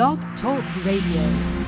Blog Talk Radio.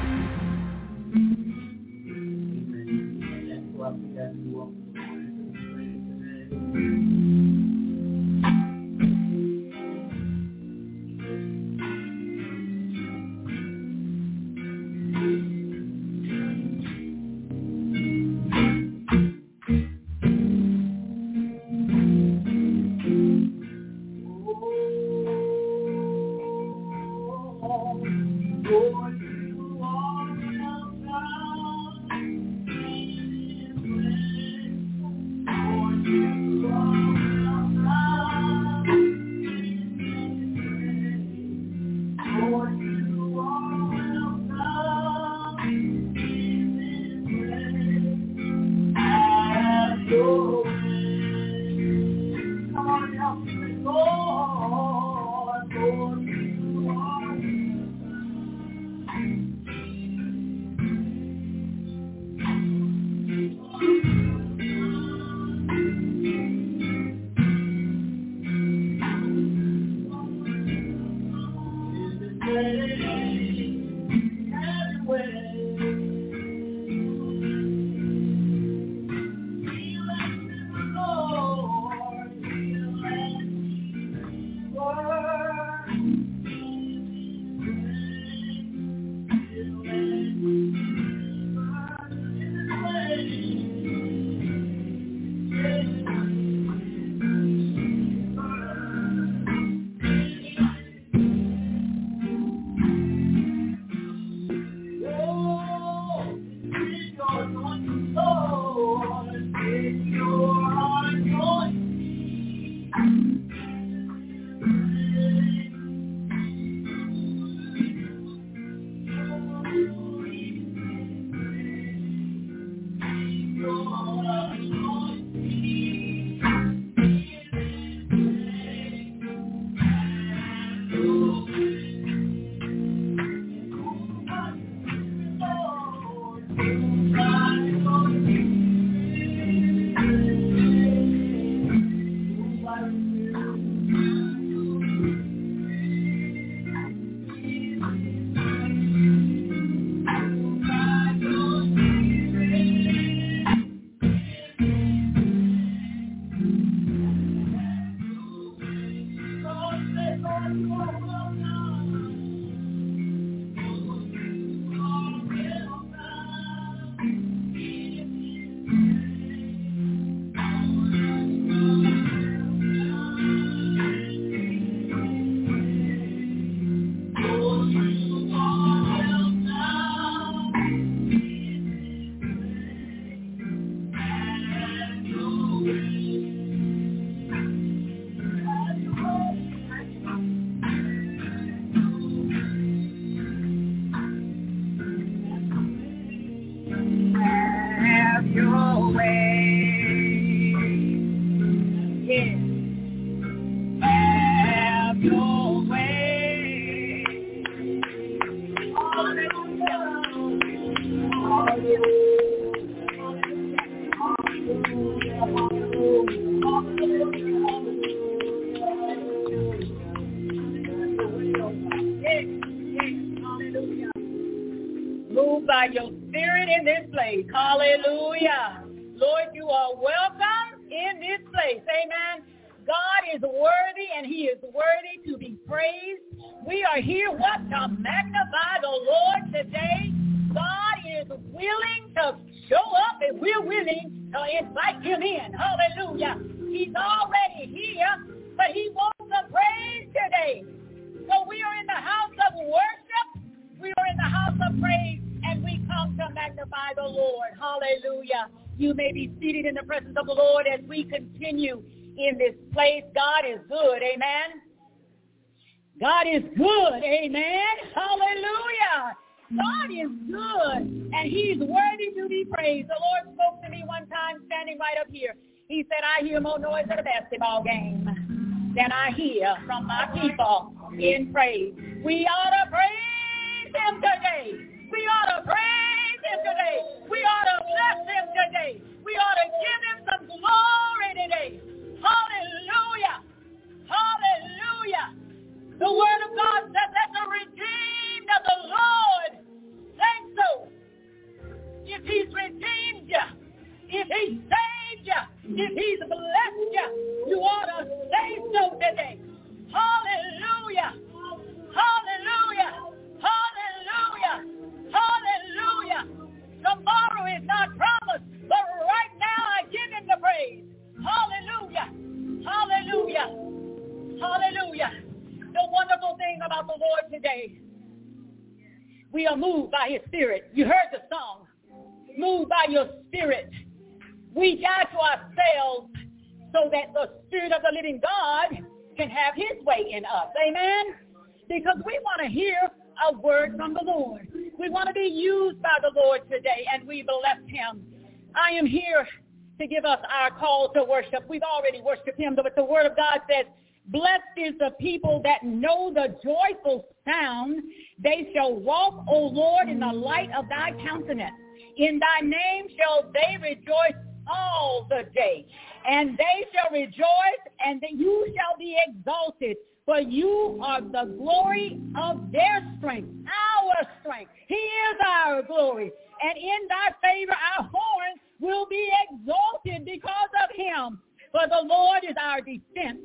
Exalted because of him. For the Lord is our defense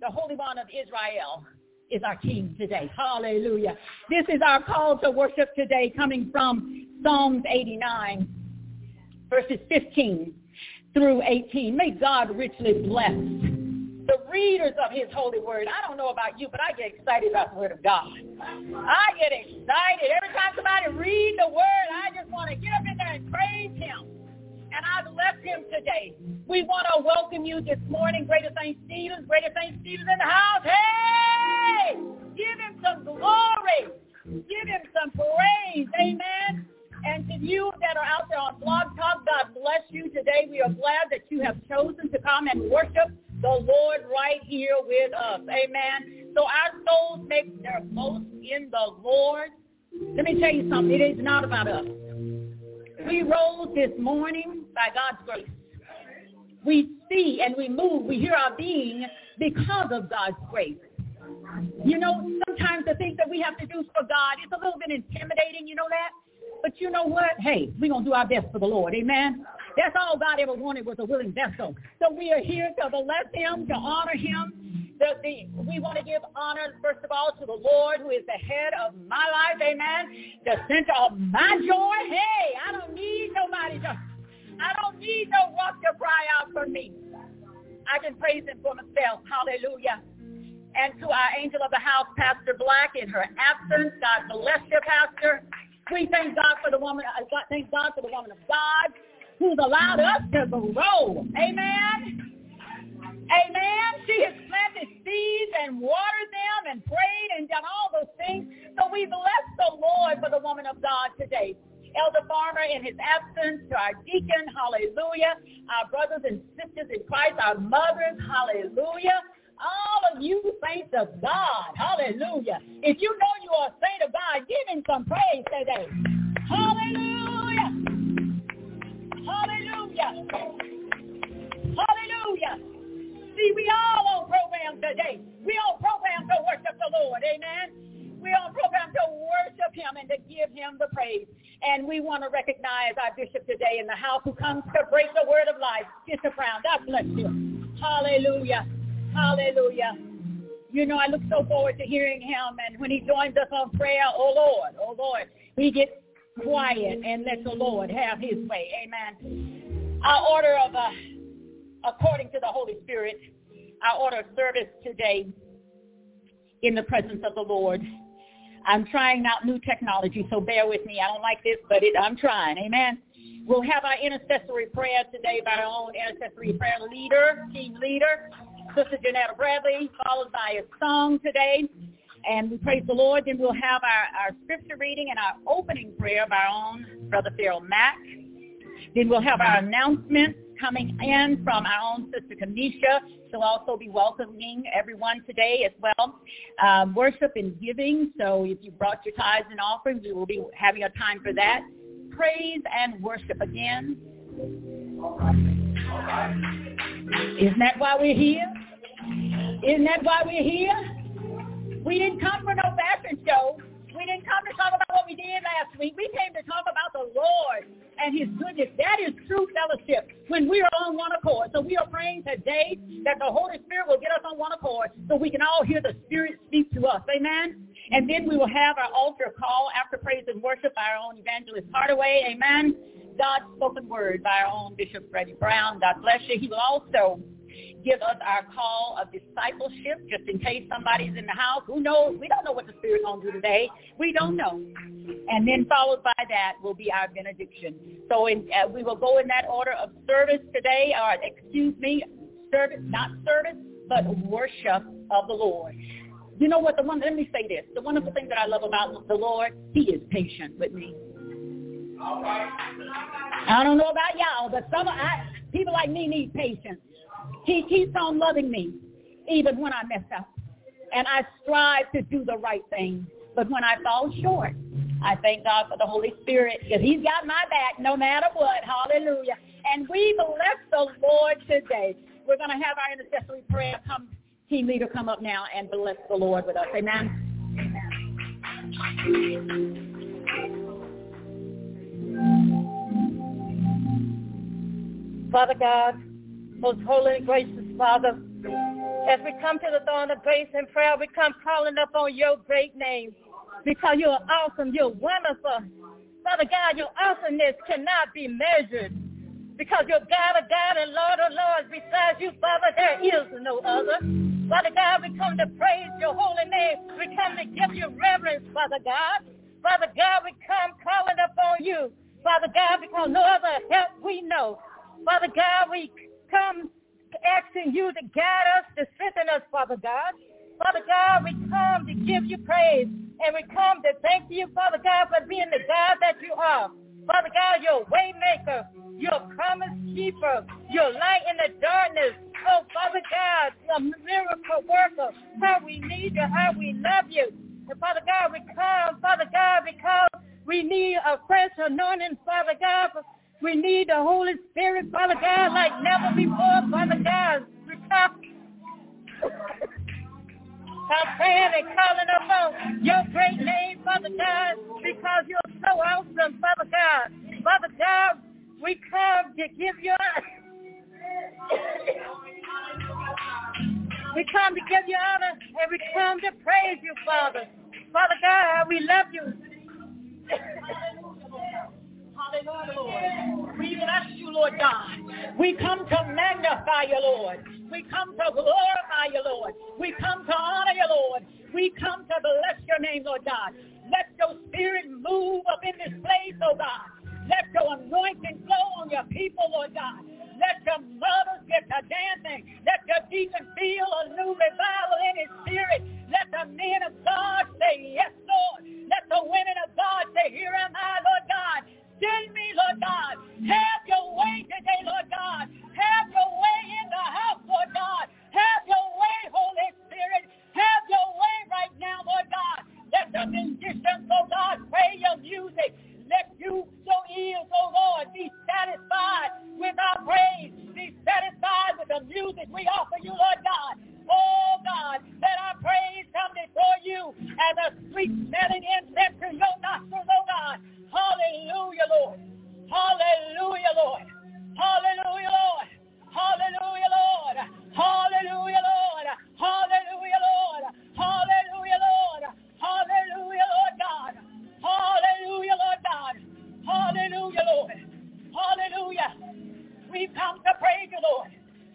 the Holy One of Israel is our King today. Hallelujah. This is our call to worship today coming from Psalms 89, verses 15 through 18. May God richly bless the readers of his holy word. I don't know about you, but I get excited about the word of God. I get excited. Every time somebody reads the word, I just want to get up in there and praise him and I've left him today. We want to welcome you this morning, Greater St. Stephen's, Greater St. Stephen's in the house. Hey! Give him some glory. Give him some praise. Amen. And to you that are out there on Blog Talk, God bless you today. We are glad that you have chosen to come and worship the Lord right here with us. Amen. So our souls make their boast in the Lord. Let me tell you something. It is not about us. We rose this morning by God's grace. We see and we move, we hear our being because of God's grace. You know, sometimes the things that we have to do for God, it's a little bit intimidating, you know that? But you know what? Hey, we're going to do our best for the Lord. Amen? That's all God ever wanted was a willing vessel. So we are here to bless him, to honor him, the, the, we want to give honor, first of all, to the Lord who is the head of my life, amen, the center of my joy. Hey, I don't need nobody to, I don't need no rock to cry out for me. I can praise him for myself. Hallelujah. And to our angel of the house, Pastor Black, in her absence, God bless you, Pastor. We thank God for the woman, uh, thank God for the woman of God who's allowed us to grow. Amen. Amen. She has planted seeds and watered them and prayed and done all those things. So we bless the Lord for the woman of God today. Elder Farmer in his absence, to our deacon, hallelujah, our brothers and sisters in Christ, our mothers, hallelujah, all of you saints of God, hallelujah. If you know you are a saint of God, give him some praise today. Hallelujah. Hallelujah. Hallelujah. See, we all on program today. We on program to worship the Lord. Amen. We're on program to worship him and to give him the praise. And we want to recognize our bishop today in the house who comes to break the word of life, Bishop Brown. God bless you. Hallelujah. Hallelujah. You know, I look so forward to hearing him. And when he joins us on prayer, oh Lord, oh Lord, we get quiet and let the Lord have his way. Amen. Our order of uh, according to the Holy Spirit, I order of service today in the presence of the Lord. I'm trying out new technology, so bear with me. I don't like this, but it, I'm trying. Amen. We'll have our intercessory prayer today by our own intercessory prayer leader, team leader, Sister Janetta Bradley, followed by a song today. And we praise the Lord. Then we'll have our, our scripture reading and our opening prayer by our own Brother Farrell Mack. Then we'll have our announcements coming in from our own sister Kanisha. She'll also be welcoming everyone today as well. Um, worship and giving. So if you brought your tithes and offerings, we will be having a time for that. Praise and worship again. Isn't that why we're here? Isn't that why we're here? We didn't come for no fashion show. We didn't come to talk about what we did last week. We came to talk about the Lord and his goodness. That is true fellowship when we are on one accord. So we are praying today that the Holy Spirit will get us on one accord so we can all hear the Spirit speak to us. Amen. And then we will have our altar call after praise and worship by our own evangelist Hardaway. Amen. God's spoken word by our own Bishop Freddie Brown. God bless you. He will also give us our call of discipleship just in case somebody's in the house. Who knows? We don't know what the Spirit's going to do today. We don't know. And then followed by that will be our benediction. So in, uh, we will go in that order of service today, or excuse me, service, not service, but worship of the Lord. You know what? The one. Let me say this. The wonderful thing that I love about the Lord, He is patient with me. I don't know about y'all, but some I, people like me need patience. He keeps on loving me, even when I mess up, and I strive to do the right thing. But when I fall short, I thank God for the Holy Spirit because He's got my back no matter what. Hallelujah. And we bless the Lord today. We're going to have our intercessory prayer come team leader come up now and bless the Lord with us. Amen. Father God, most holy and gracious Father, as we come to the throne of grace and prayer, we come calling up on your great name because you're awesome, you're wonderful. Father God, your awesomeness cannot be measured because you're God of God and Lord of Lords. Besides you, Father, there is no other. Father God, we come to praise your holy name. We come to give you reverence, Father God. Father God, we come calling upon you. Father God, because no other help we know. Father God, we come asking you to guide us, to strengthen us, Father God. Father God, we come to give you praise. And we come to thank you, Father God, for being the God that you are. Father God, you're a way maker. You're a promise keeper. You're light in the darkness. Oh, Father God, a miracle worker. How we need you, how we love you. And Father God, we come, Father God, because we need a fresh anointing, Father God. We need the Holy Spirit, Father God, like never before, Father God. We come. I'm praying and calling upon your great name, Father God, because you're so awesome, Father God. Father God, we come to give you we come to give you honor and we come to praise you, Father. Father God, we love you. We bless you, Lord God. We come to magnify you, Lord. We come to glorify you, Lord. We come to honor you, Lord. We come to bless your name, Lord God. Let your spirit move up in this place, oh God. Let your anointing flow on your people, Lord God. Let your mothers get to dancing. Let your deacons feel a new revival in his spirit. Let the men of God say, yes, Lord. Let the women of God say, here am I, Lord God. Send me, Lord God. Have your way today, Lord God. Have your way in the house, Lord God. Have your way, Holy Spirit. Have your way right now, Lord God. Let the musicians, oh God, play your music. Let you, your ears, oh Lord, be satisfied with our praise. Be satisfied with the music we offer you, Lord God. Oh God, let our praise come before you as a sweet smelling incense to your nostrils, oh God. Hallelujah, Lord. Hallelujah, Lord. Hallelujah, Lord. Hallelujah, Lord. Hallelujah, Lord. Hallelujah, Lord. Hallelujah, Lord. Hallelujah, Lord God. Hallelujah, Lord God. Hallelujah, Lord. Hallelujah. We've come to praise you, Lord.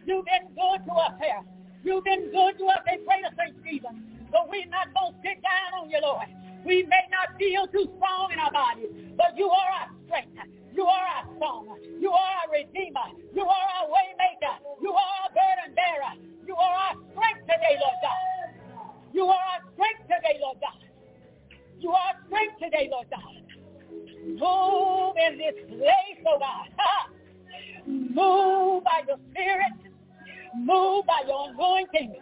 You've been good to us here. You've been good to us in greater St. Stephen. But we're not going to sit down on you, Lord. We may not feel too strong in our bodies, but you are our strength. You are our song. You are our redeemer. You are our waymaker. You are our burden bearer. You are our strength today, Lord God. You are our strength today, Lord God. You are strength today, Lord God. Move in this place, oh God. Move by your spirit. Move by your anointing.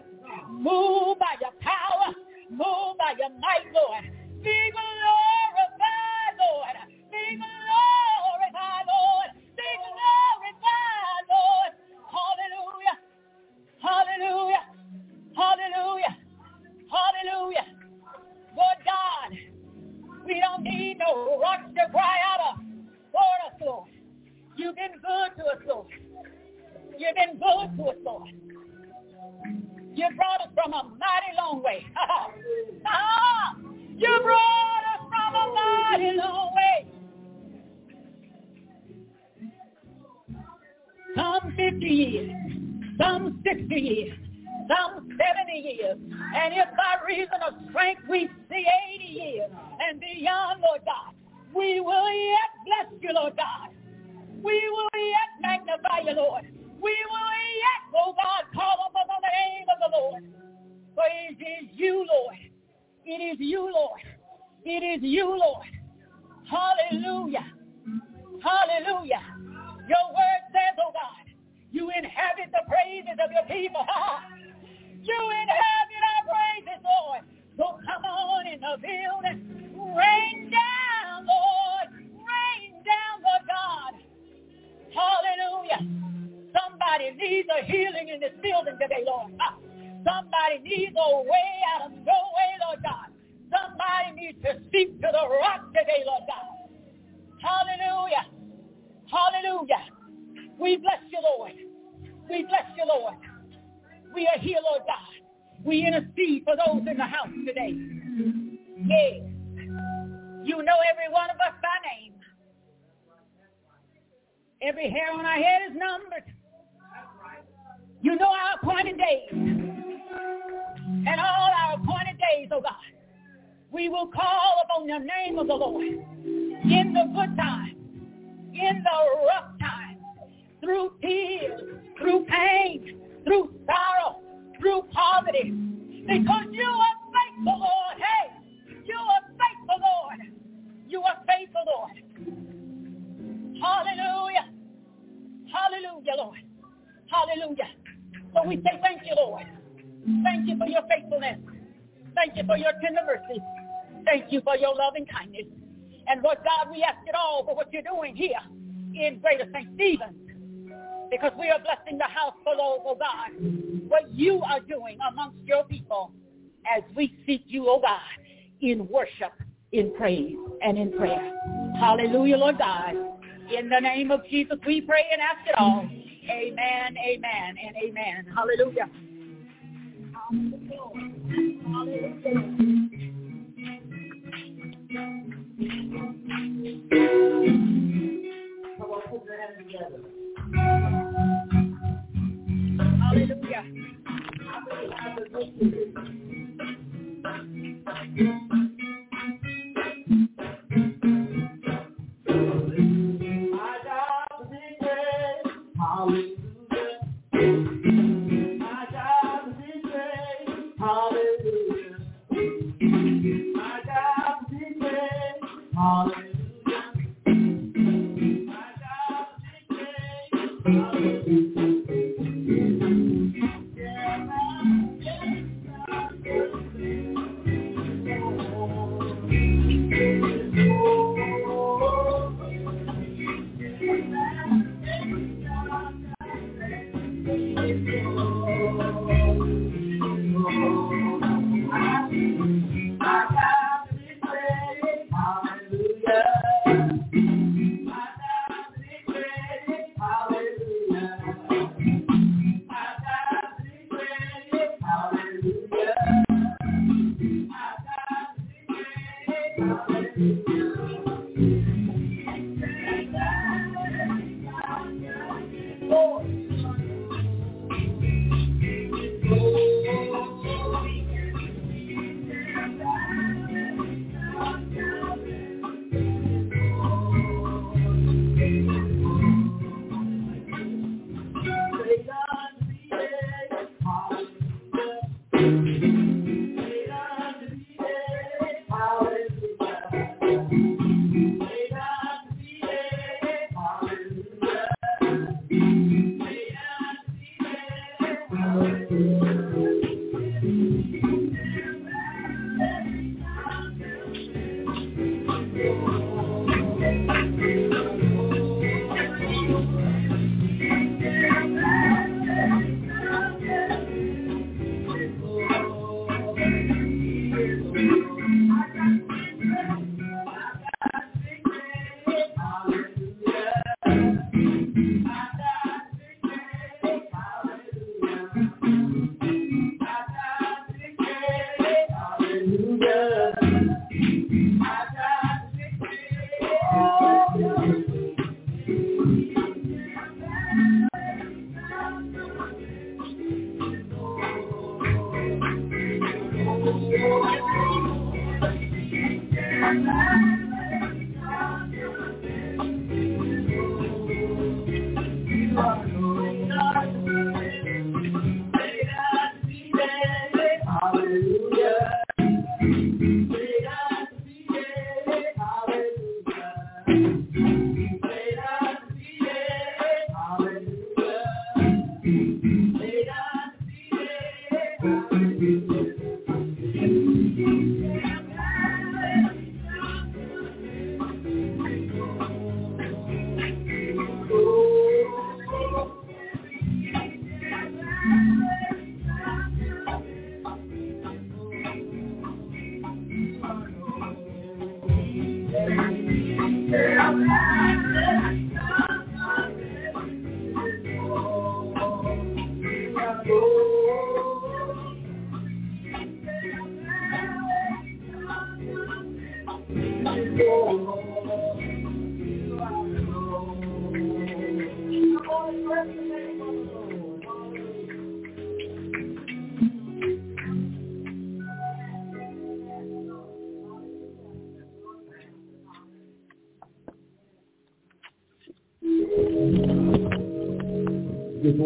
Move by your power. Move by your might, Lord. Be glorified, Lord. Be glorified, Lord. Be glorified, Lord. Hallelujah. Hallelujah. Hallelujah. Hallelujah. Lord God, we don't need no rocks to cry out of. Lord us, Lord. You've been good to us, Lord. You've been good to us, Lord. You brought us from a mighty long way. ah, you brought us from a mighty long way. Some 50 years, some 60 years, some 70 years. And if by reason of strength we see 80 years and beyond, Lord God, we will yet bless you, Lord God. We will yet magnify you, Lord. We will yet, oh God, call upon the name of the Lord. For it is you, Lord. It is you, Lord. It is you, Lord. Hallelujah. Hallelujah. Your word says, oh God, you inhabit the praises of your people. you in heaven. the name of Jesus, we pray and ask it all. Amen, amen, and amen. Hallelujah. Hallelujah. Hallelujah.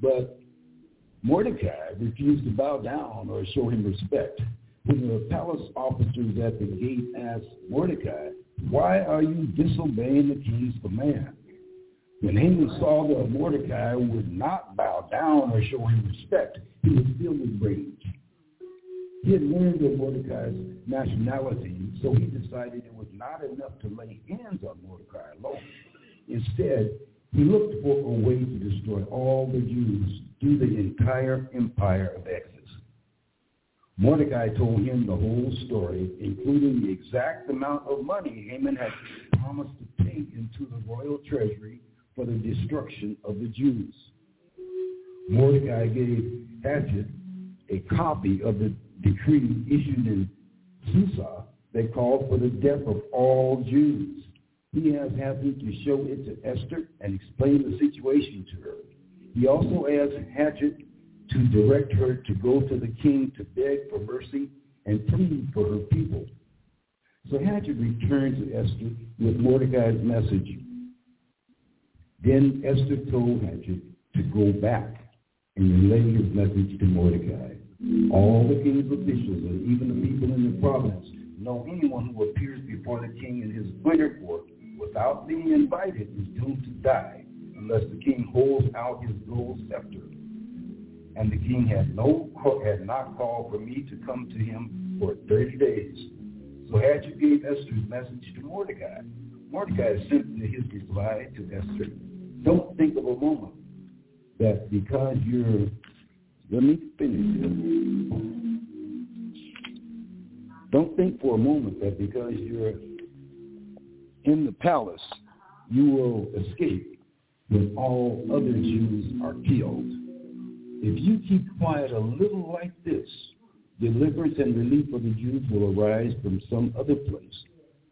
But Mordecai refused to bow down or show him respect. When the palace officers at the gate asked Mordecai, why are you disobeying the king's command? When Haman saw that Mordecai would not bow down or show him respect, he was filled with rage. He had learned of Mordecai's nationality, so he decided it was not enough to lay hands on Mordecai alone. Instead, he looked for a way to destroy all the Jews through the entire empire of Xerxes. Mordecai told him the whole story, including the exact amount of money Haman had promised to pay into the royal treasury for the destruction of the Jews. Mordecai gave Hathach a copy of the decree issued in Susa that called for the death of all Jews. He has happened to show it to Esther and explain the situation to her. He also asked Hathach to direct her to go to the king to beg for mercy and plead for her people. So Hathach returned to Esther with Mordecai's message. Then Esther told Hathach to go back and relay his message to Mordecai. All the king's officials and even the people in the province know anyone who appears before the king in his winter court without being invited is doomed to die unless the king holds out his gold scepter. And the king had no had not called for me to come to him for 30 days. So Hathach gave Esther's message to Mordecai. Mordecai sent his reply to Esther, don't think of a moment that because you're let me finish this. Don't think for a moment that because you're in the palace, you will escape when all other Jews are killed. If you keep quiet a little like this, deliverance and relief for the Jews will arise from some other place,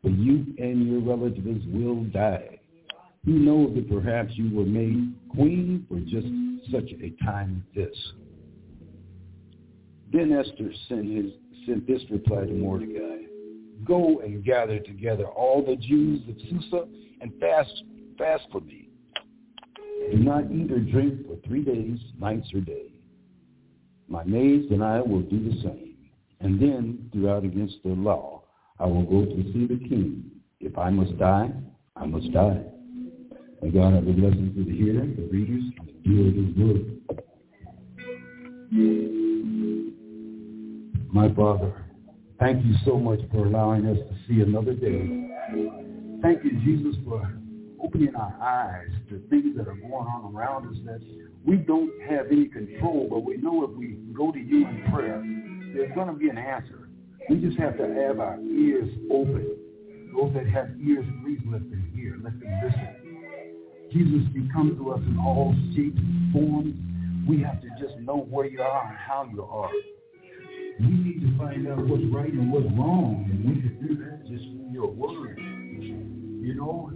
but you and your relatives will die. Who knows that perhaps you were made queen for just such a time as this? Then Esther sent, his, sent this reply to Mordecai. Go and gather together all the Jews of Susa and fast, fast for me. Do not eat or drink for three days, nights or day. My maids and I will do the same. And then, throughout against the law, I will go to see the king. If I must die, I must die. May God have a blessing to the hearer, the readers, and the doer of his word. My Father, thank you so much for allowing us to see another day. Thank you, Jesus, for opening our eyes to things that are going on around us that we don't have any control, but we know if we go to you in prayer, there's going to be an answer. We just have to have our ears open Those that have ears, please let them hear. Let them listen. Jesus, you come to us in all shapes and forms. We have to just know where you are and how you are. We need to find out what's right and what's wrong, and we can do that just through your word. You know,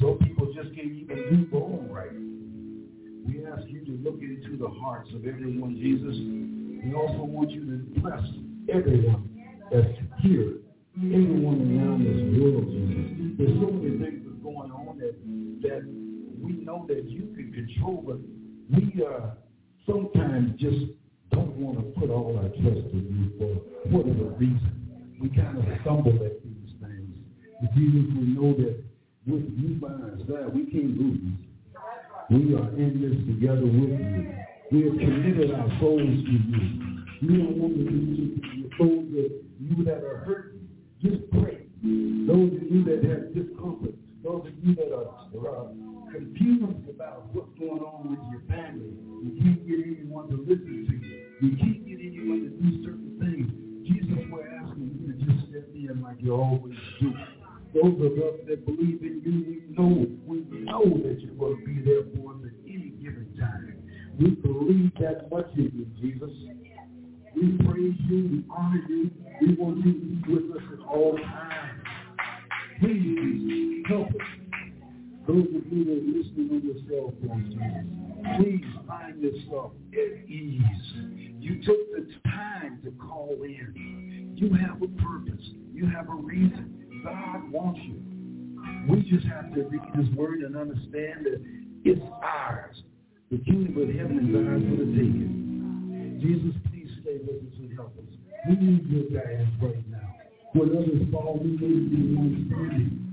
some people just can't even do wrong right. We ask you to look into the hearts of everyone, Jesus. We also want you to bless everyone that's here, everyone around this world, Jesus. There's so many things that's going on that that we know that you can control, but we uh, sometimes just don't want to put all our trust in you for whatever reason. We kind of stumble at these things. But Jesus, we know that with you by our side, we can't lose. We are in this together with you. We have committed our souls to you. We don't want to lose be those that you that are hurting. Just pray. Those of you that have discomfort, those of you that are, are confused about what's going on with your family, you can't get anyone to listen to you. You can't get anyone to do certain things. Jesus, we're asking you to just step in like you always do those of us that believe in you, we know, we know that you're going to be there for us at any given time. We believe that much in you, Jesus. We praise you, we honor you. We want you to be with us at all times. Please help us. Those of you that are listening on your cell phones, please find yourself at ease. You took the time to call in. You have a purpose. You have a reason. God wants you. We just have to read his word and understand that it's ours. The kingdom of heaven is ours for the taking. Jesus, please stay with us and help us. We need your guidance right now. When others fall, we need to be one.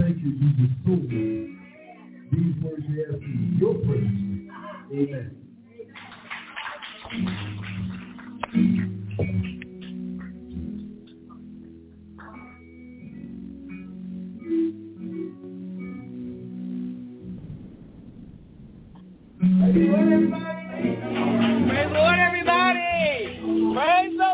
Thank you, Jesus, so much. These words we ask in your praise. Amen. Praise the Lord, everybody. Praise the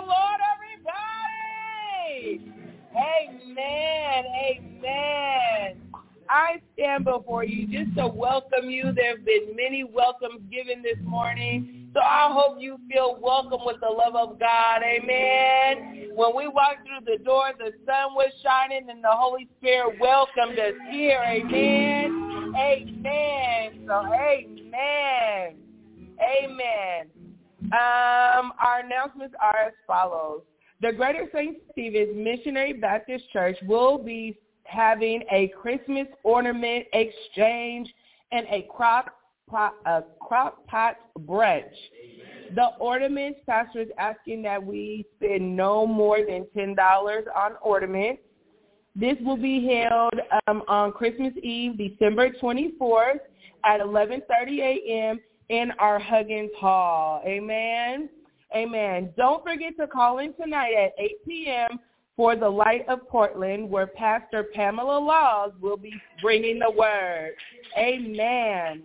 I stand before you just to welcome you. There have been many welcomes given this morning. So I hope you feel welcome with the love of God. Amen. When we walked through the door, the sun was shining and the Holy Spirit welcomed us here. Amen. Amen. So amen. Amen. Um, our announcements are as follows. The Greater St. Stephen's Missionary Baptist Church will be having a Christmas ornament exchange and a crock pot, a crock pot brunch. The ornaments, pastor is asking that we spend no more than $10 on ornaments. This will be held um, on Christmas Eve, December 24th at 11.30 a.m. in our Huggins Hall. Amen. Amen. Don't forget to call in tonight at 8 p.m. for the Light of Portland where Pastor Pamela Laws will be bringing the word. Amen.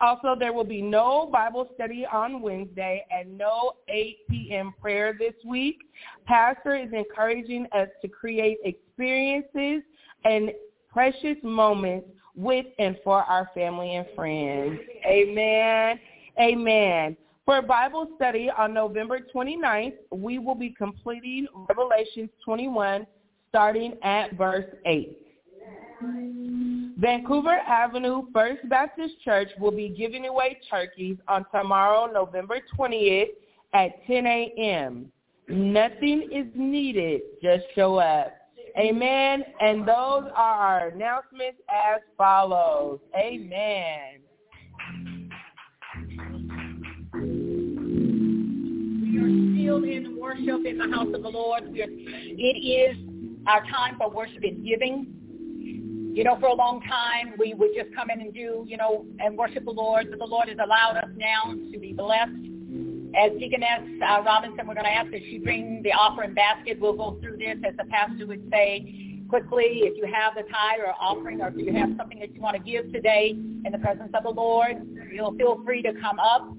Also, there will be no Bible study on Wednesday and no 8 p.m. prayer this week. Pastor is encouraging us to create experiences and precious moments with and for our family and friends. Amen. Amen. For Bible study on November 29th, we will be completing Revelations 21 starting at verse 8. Vancouver Avenue First Baptist Church will be giving away turkeys on tomorrow, November 20th at 10 a.m. Nothing is needed. Just show up. Amen. And those are our announcements as follows. Amen. In worship in the house of the Lord. Are, it is our time for worship and giving. You know, for a long time, we would just come in and do, you know, and worship the Lord. But the Lord has allowed us now to be blessed as Deaconess uh, Robinson, we're going to ask that she bring the offering basket. We'll go through this, as the pastor would say, quickly. If you have the tithe or offering, or if you have something that you want to give today in the presence of the Lord, you'll feel free to come up.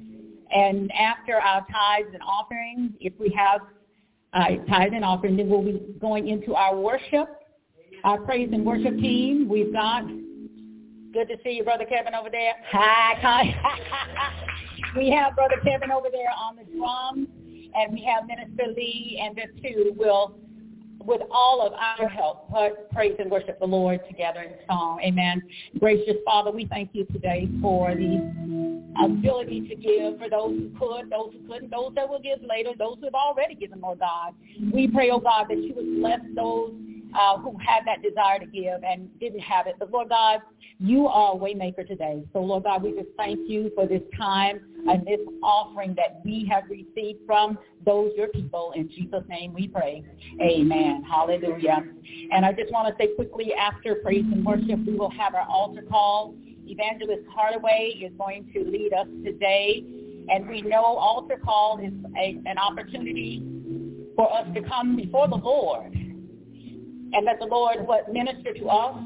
And after our tithes and offerings, if we have uh, tithe and offerings, Then we'll be going into our worship, our praise and worship team. We've got, good to see you, Brother Kevin, over there. Hi, we have Brother Kevin over there on the drums, and we have Minister Lee, and the two will with all of our help, praise and worship the Lord together in song. Amen. Gracious Father, we thank you today for the ability to give for those who could, those who couldn't, those that will give later, those who have already given, Lord God. We pray, oh God, that you would bless those uh, who had that desire to give and didn't have it. But Lord God, you are a waymaker today. So Lord God, we just thank you for this time and this offering that we have received from those your people. In Jesus' name we pray. Amen. Hallelujah. And I just want to say quickly after praise and worship, we will have our altar call. Evangelist Hardaway is going to lead us today. And we know altar call is a, an opportunity for us to come before the Lord and let the Lord what minister to us.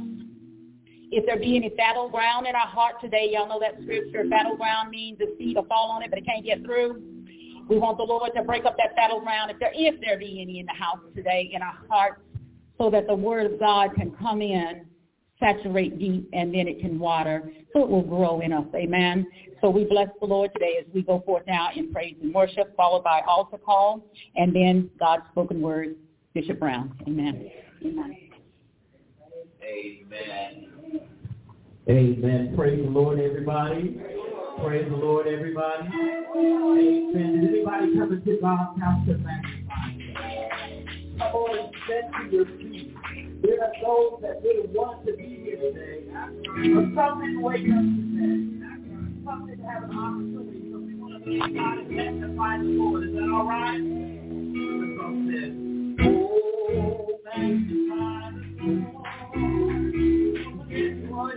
If there be any fallow ground in our heart today, y'all know that scripture, fallow ground means the seed will fall on it, but it can't get through. We want the Lord to break up that fallow ground if there, if there be any in the house today in our hearts so that the word of God can come in, saturate deep, and then it can water so it will grow in us. Amen. So we bless the Lord today as we go forth now in praise and worship, followed by altar call, and then God's spoken word, Bishop Brown. Amen. Amen. Amen. Praise the Lord, everybody. Praise the Lord, everybody. Amen. Did anybody come into God's house to magnify? Come on and stand to your feet. There are those that really want to be here today. But some didn't wake up today. Some didn't have an opportunity. So we want to be God and magnify the Lord. Is that all right? The song says, Oh, magnify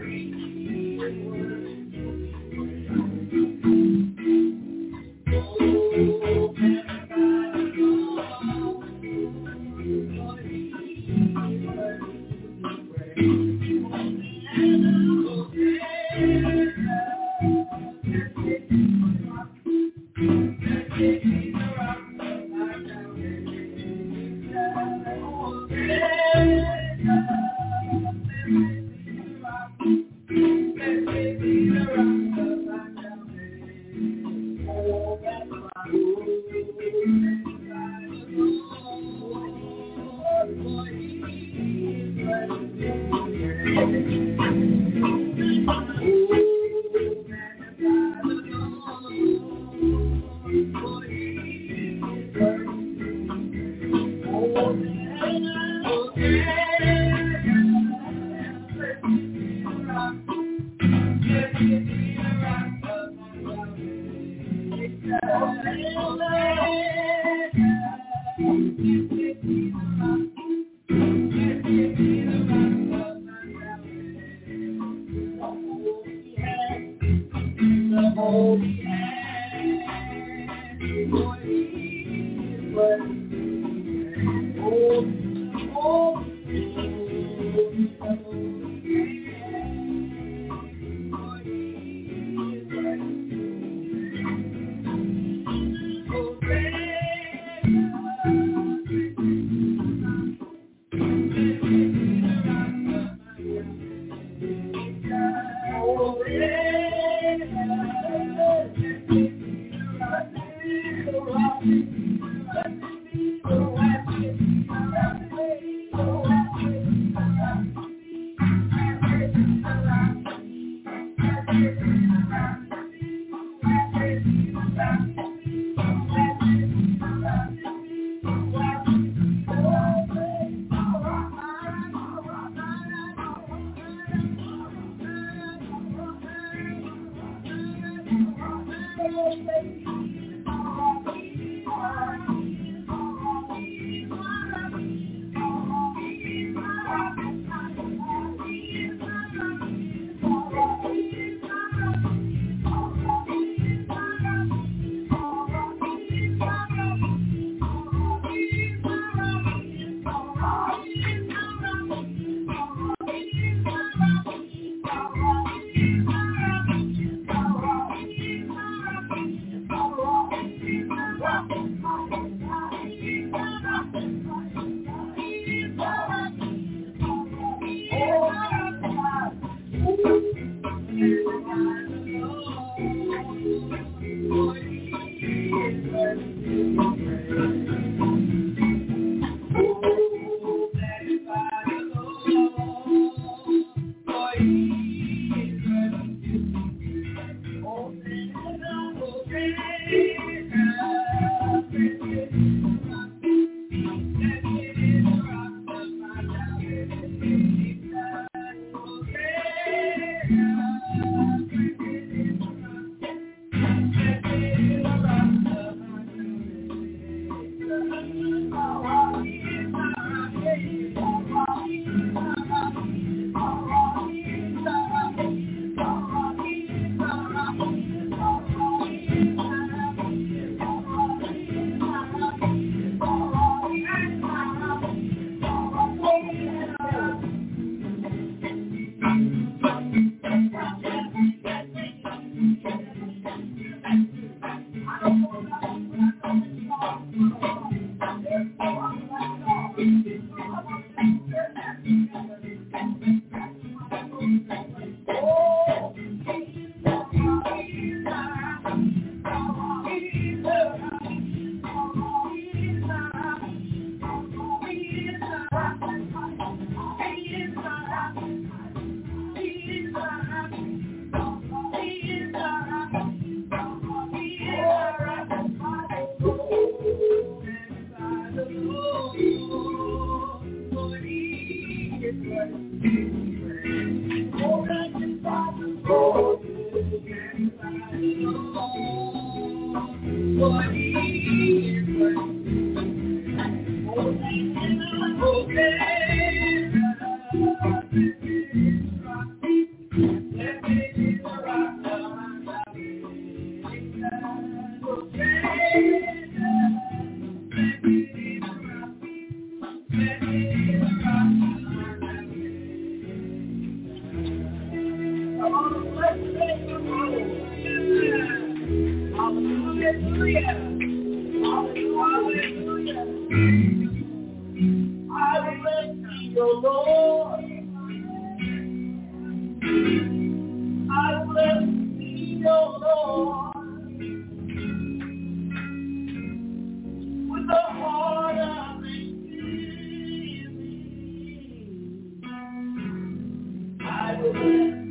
the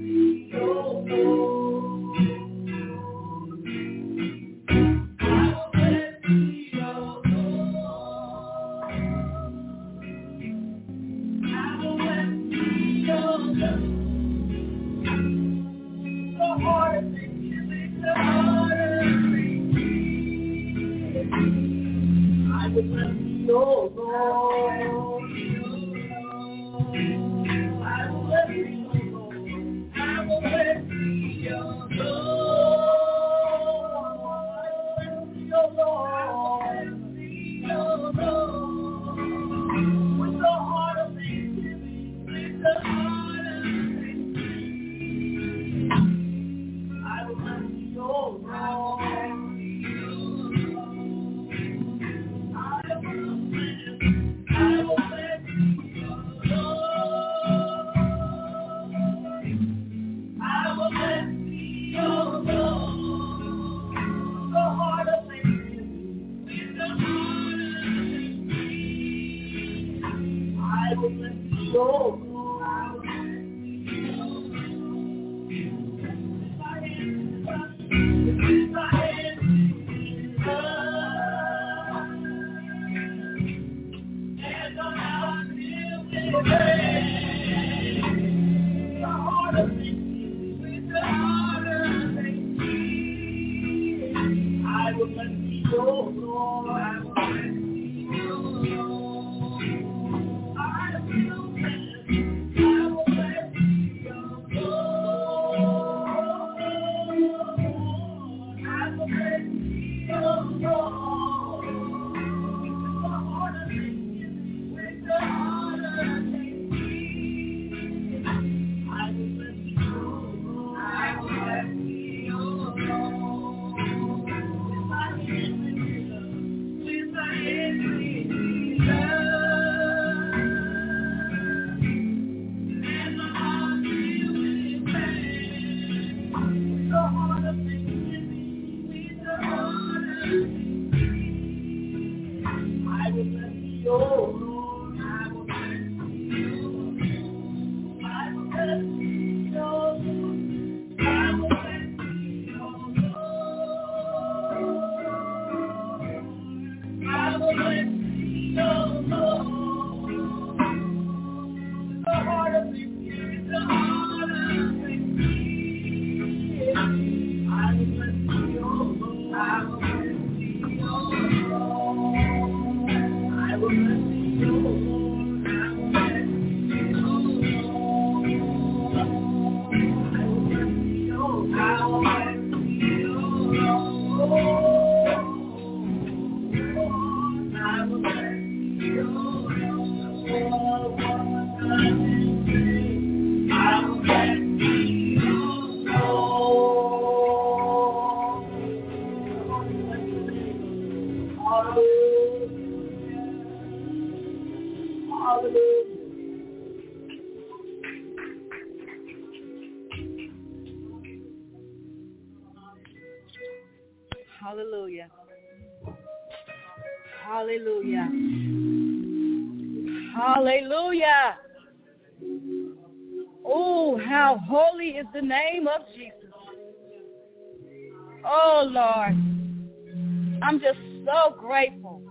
Lord.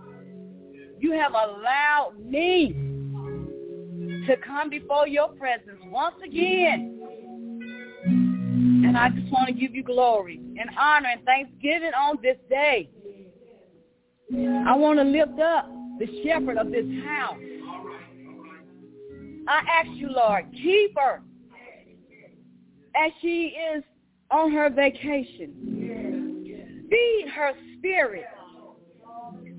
You have allowed me to come before your presence once again. And I just want to give you glory and honor and thanksgiving on this day. I want to lift up the shepherd of this house. I ask you, Lord, keep her as she is on her vacation. Feed her spirit.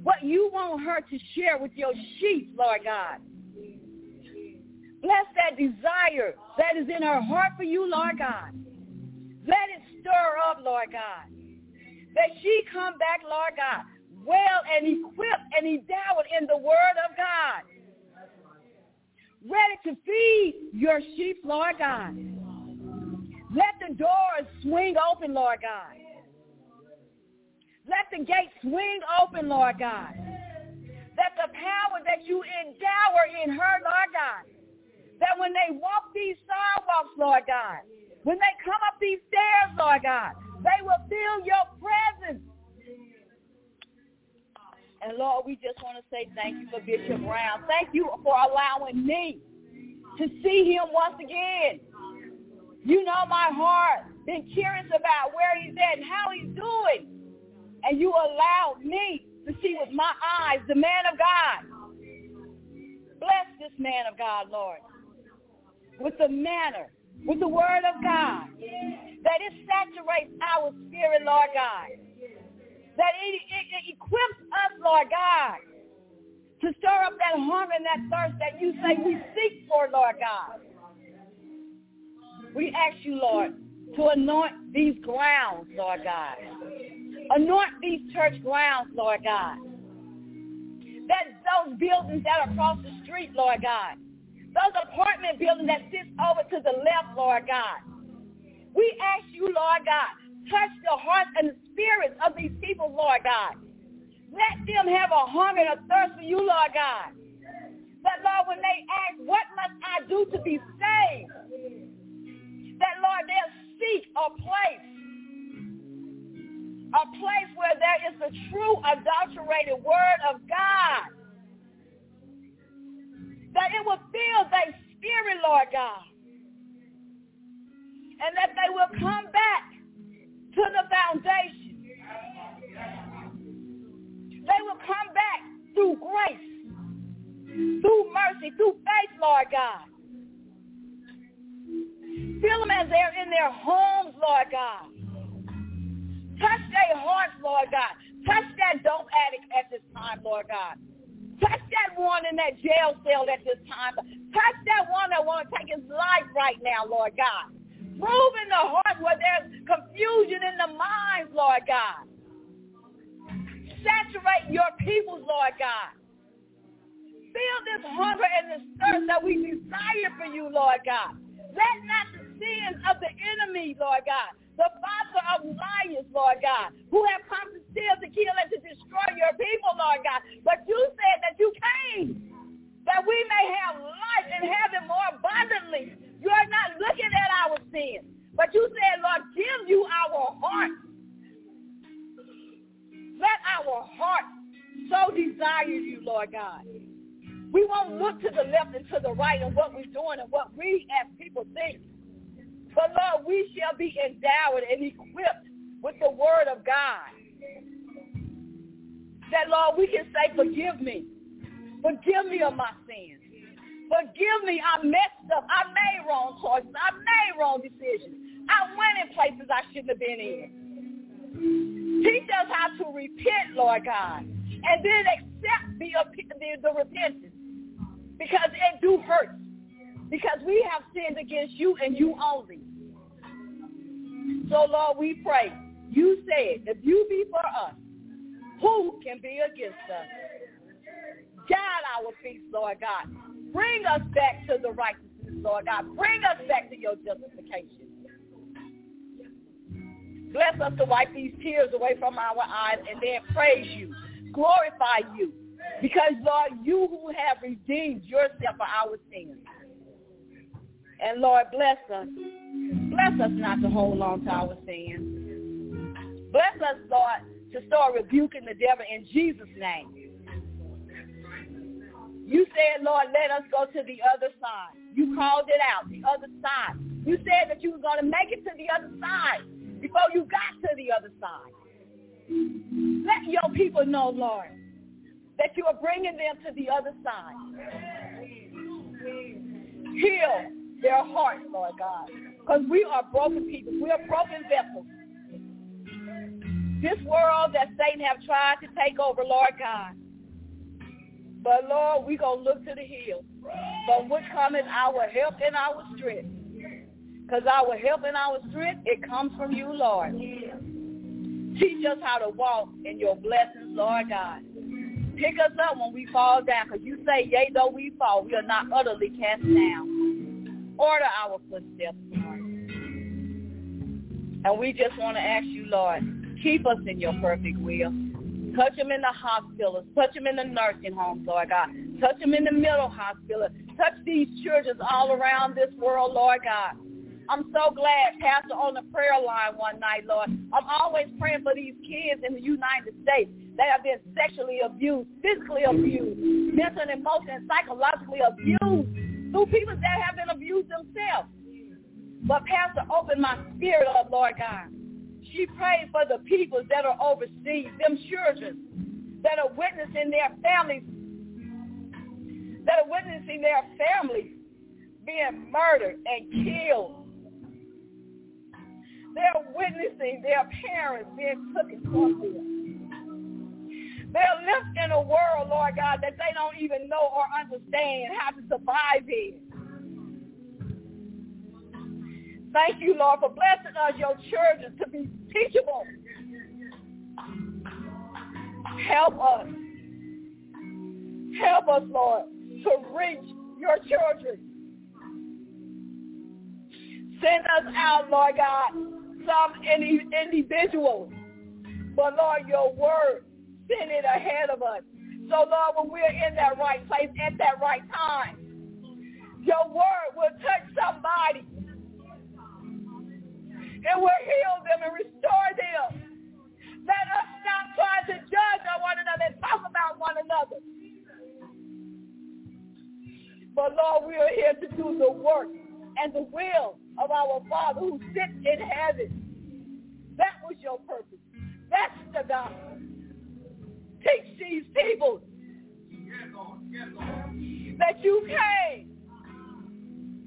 What you want her to share with your sheep, Lord God. Bless that desire that is in her heart for you, Lord God. Let it stir up, Lord God. That she come back, Lord God, well and equipped and endowed in the word of God. Ready to feed your sheep, Lord God. Let the doors swing open, Lord God. Let the gates swing open, Lord God. That the power that you endow in her, Lord God, that when they walk these sidewalks, Lord God, when they come up these stairs, Lord God, they will feel your presence. And Lord, we just want to say thank you for Bishop Brown. Thank you for allowing me to see him once again. You know my heart. Been curious about where he's at and how he's doing. And you allowed me to see with my eyes the man of God. Bless this man of God, Lord, with the manner, with the word of God, that it saturates our spirit, Lord God, that it, it, it equips us, Lord God, to stir up that hunger and that thirst that you say we seek for, Lord God. We ask you, Lord, to anoint these grounds, Lord God. Anoint these church grounds, Lord God. That those buildings that are across the street, Lord God. Those apartment buildings that sit over to the left, Lord God. We ask you, Lord God, touch the hearts and the spirits of these people, Lord God. Let them have a hunger and a thirst for you, Lord God. That, Lord, when they ask, what must I do to be saved? That, Lord, they'll seek a place, a place where there is the true adulterated word of God. That it will fill their spirit, Lord God. And that they will come back to the foundation they will come back through grace, through mercy, through faith, Lord God. Fill them as they're in their homes, Lord God. Touch their hearts, Lord God. Touch that dope addict at this time, Lord God. Touch that one in that jail cell at this time. Touch that one that wants to take his life right now, Lord God. Move in the heart where there's confusion in the minds, Lord God. Saturate your people, Lord God. Feel this hunger and this thirst that we desire for you, Lord God. Let not the sins of the enemy, Lord God, the father of liars, Lord God, who have come to steal, to kill, and to destroy your people, Lord God. But you said that you came that we may have life and have it more abundantly. You are not looking at our sins. But you said, Lord, give you our heart let our heart so desire you, Lord God. We won't look to the left and to the right and what we're doing and what we as people think. But Lord, we shall be endowed and equipped with the word of God. That Lord, we can say, forgive me. Forgive me of my sins. Forgive me. I messed up. I made wrong choices. I made wrong decisions. I went in places I shouldn't have been in. Teach us how to repent, Lord God, and then accept the, the, the repentance because it do hurt because we have sinned against you and you only. So, Lord, we pray. You said, if you be for us, who can be against us? Guide our feet, Lord God. Bring us back to the righteousness, Lord God. Bring us back to your justification. Bless us to wipe these tears away from our eyes and then praise you, glorify you. Because, Lord, you who have redeemed yourself for our sins. And, Lord, bless us. Bless us not to hold on to our sins. Bless us, Lord, to start rebuking the devil in Jesus' name. You said, Lord, let us go to the other side. You called it out, the other side. You said that you were going to make it to the other side before you got to the other side. Let your people know, Lord, that you are bringing them to the other side. Heal their hearts, Lord God, because we are broken people. We are broken vessels. This world that Satan have tried to take over, Lord God. But Lord, we going to look to the hill. From which cometh our help and our strength. Because our help and our strength, it comes from you, Lord. Teach us how to walk in your blessings, Lord God. Pick us up when we fall down, because you say, yea, though we fall, we are not utterly cast down. Order our footsteps, Lord. And we just want to ask you, Lord, keep us in your perfect will. Touch them in the hospitals. Touch them in the nursing homes, Lord God. Touch them in the middle hospital. Touch these churches all around this world, Lord God. I'm so glad, Pastor, on the prayer line one night, Lord. I'm always praying for these kids in the United States that have been sexually abused, physically abused, mentally, emotionally, and psychologically abused through people that have been abused themselves. But Pastor opened my spirit up, Lord God. She prayed for the people that are overseas, them children that are witnessing their families, that are witnessing their families being murdered and killed they're witnessing their parents being taken from them. They're living in a world, Lord God, that they don't even know or understand how to survive in. Thank you, Lord, for blessing us, your children, to be teachable. Help us. Help us, Lord, to reach your children. Send us out, Lord God, some individuals. But Lord, your word, it ahead of us. So Lord, when we're in that right place at that right time, your word will touch somebody. It will heal them and restore them. Let us not try to judge on one another and talk about one another. But Lord, we are here to do the work and the will of our Father who sits in heaven. That was your purpose. That's the gospel. Teach these people that you came.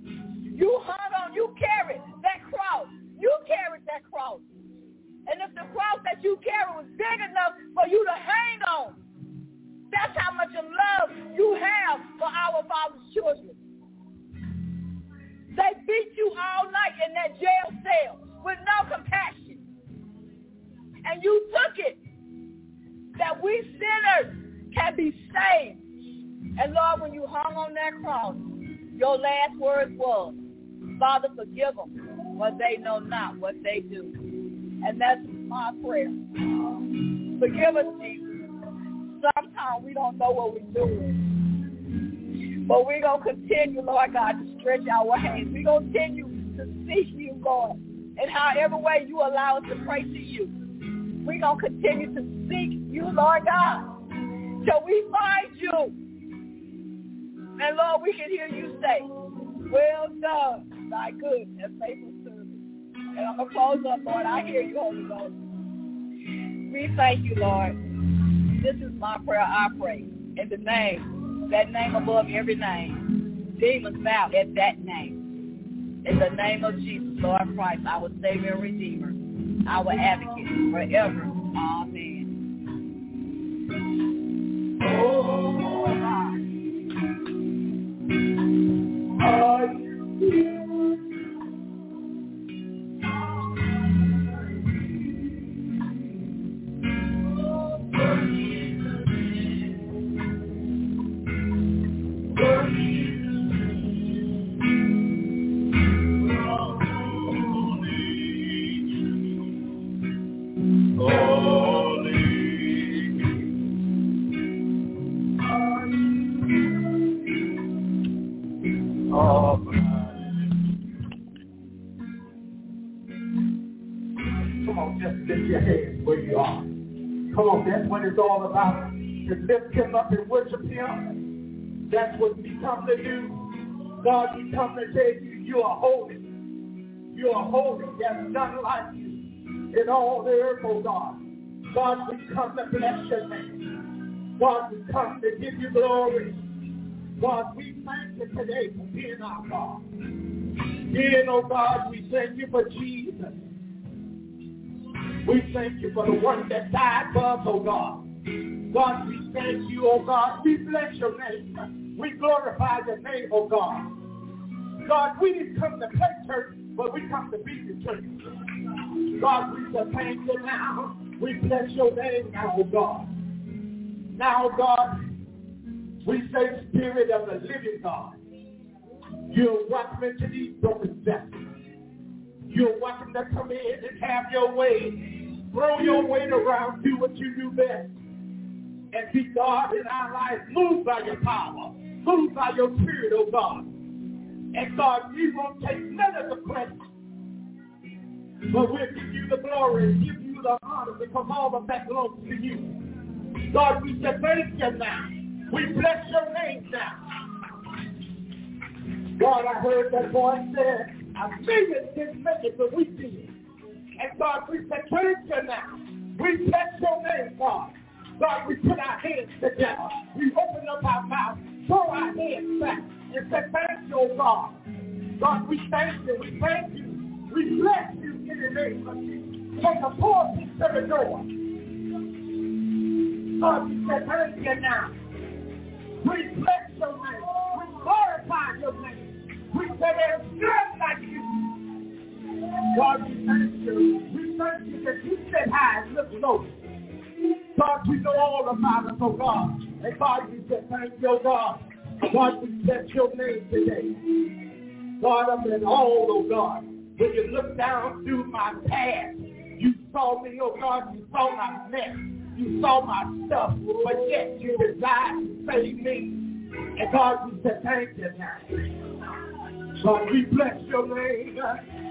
You hung on, you carried that cross. You carried that cross. And if the cross that you carried was big enough for you to hang on, that's how much of love you have for our Father's children. They beat you all night in that jail cell with no compassion. And you took it that we sinners can be saved. And Lord, when you hung on that cross, your last words was, Father, forgive them, for they know not what they do. And that's my prayer. Forgive us, Jesus. Sometimes we don't know what we're doing. But we're going to continue, Lord God, to stretch our hands. We're going to continue to seek you, God. in however way you allow us to pray to you, we're going to continue to seek you, Lord God, till we find you. And Lord, we can hear you say, well done, thy good and faithful servant. And I'm going to close up, Lord. I hear you, Holy Ghost. We thank you, Lord. This is my prayer, I pray. In the name that name above every name. Demons bow at that name. In the name of Jesus, Lord Christ, our Savior and Redeemer, our advocate forever. Amen. Oh, To lift him up and worship him. That's what we come to do. God, we come to tell you, you are holy. You are holy. There's none like you in all the earth, oh God. God, we come to bless your name. God, we come to give you glory. God, we thank you today for being our God. Being, oh God, we thank you for Jesus. We thank you for the one that died for us, oh God. God, we thank you, oh God. We bless your name. We glorify your name, oh God. God, we didn't come to play church, but we come to be the church. God, we say thank you now. We bless your name now, oh God. Now, God, we say spirit of the living God. You're welcome into these broken vessels. You're welcome to come in and have your way. Throw your weight around, do what you do best. And be God in our lives. Move by your power. Move by your spirit, oh God. And God, we won't take none of the credit. But we'll give you the glory and give you the honor because all of that belongs to you. God, we say thank you now. We bless your name now. God, I heard that voice say, a million didn't make it, but we did. And God, we say thank you now. We bless your name, God. God, we put our hands together. We open up our mouth, throw our hands back, and say thank you, oh God. God, we thank you. We thank you. We bless you in the name of Jesus. From the pulpit to the door. God, we say thank you now. We bless your name. We glorify your name. We say there's none like you. God, we thank you. We thank you that you sit high look low. God, we know all about us, oh God. And God, we say thank you, oh God. God, we bless your name today. God, I'm in all, oh God. When you look down through my past, you saw me, oh God, you saw my mess. You saw my stuff, but yet you desire to save me. And God, we say thank you now. God, we bless your name.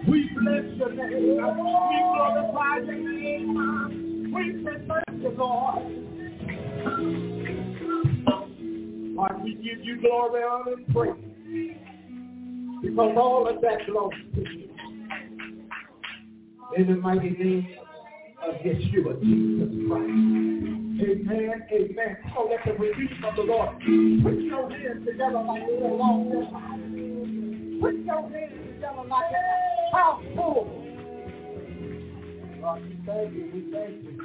We bless your name. We glorify your name. We Lord. God, we give you glory, honor, and praise. Because all of that belongs to you. In the mighty name of Yeshua, Jesus Christ. Amen, amen. So let the redeemed of the Lord put your hands together like you along your. Put your hands together like a house full. God, we thank you,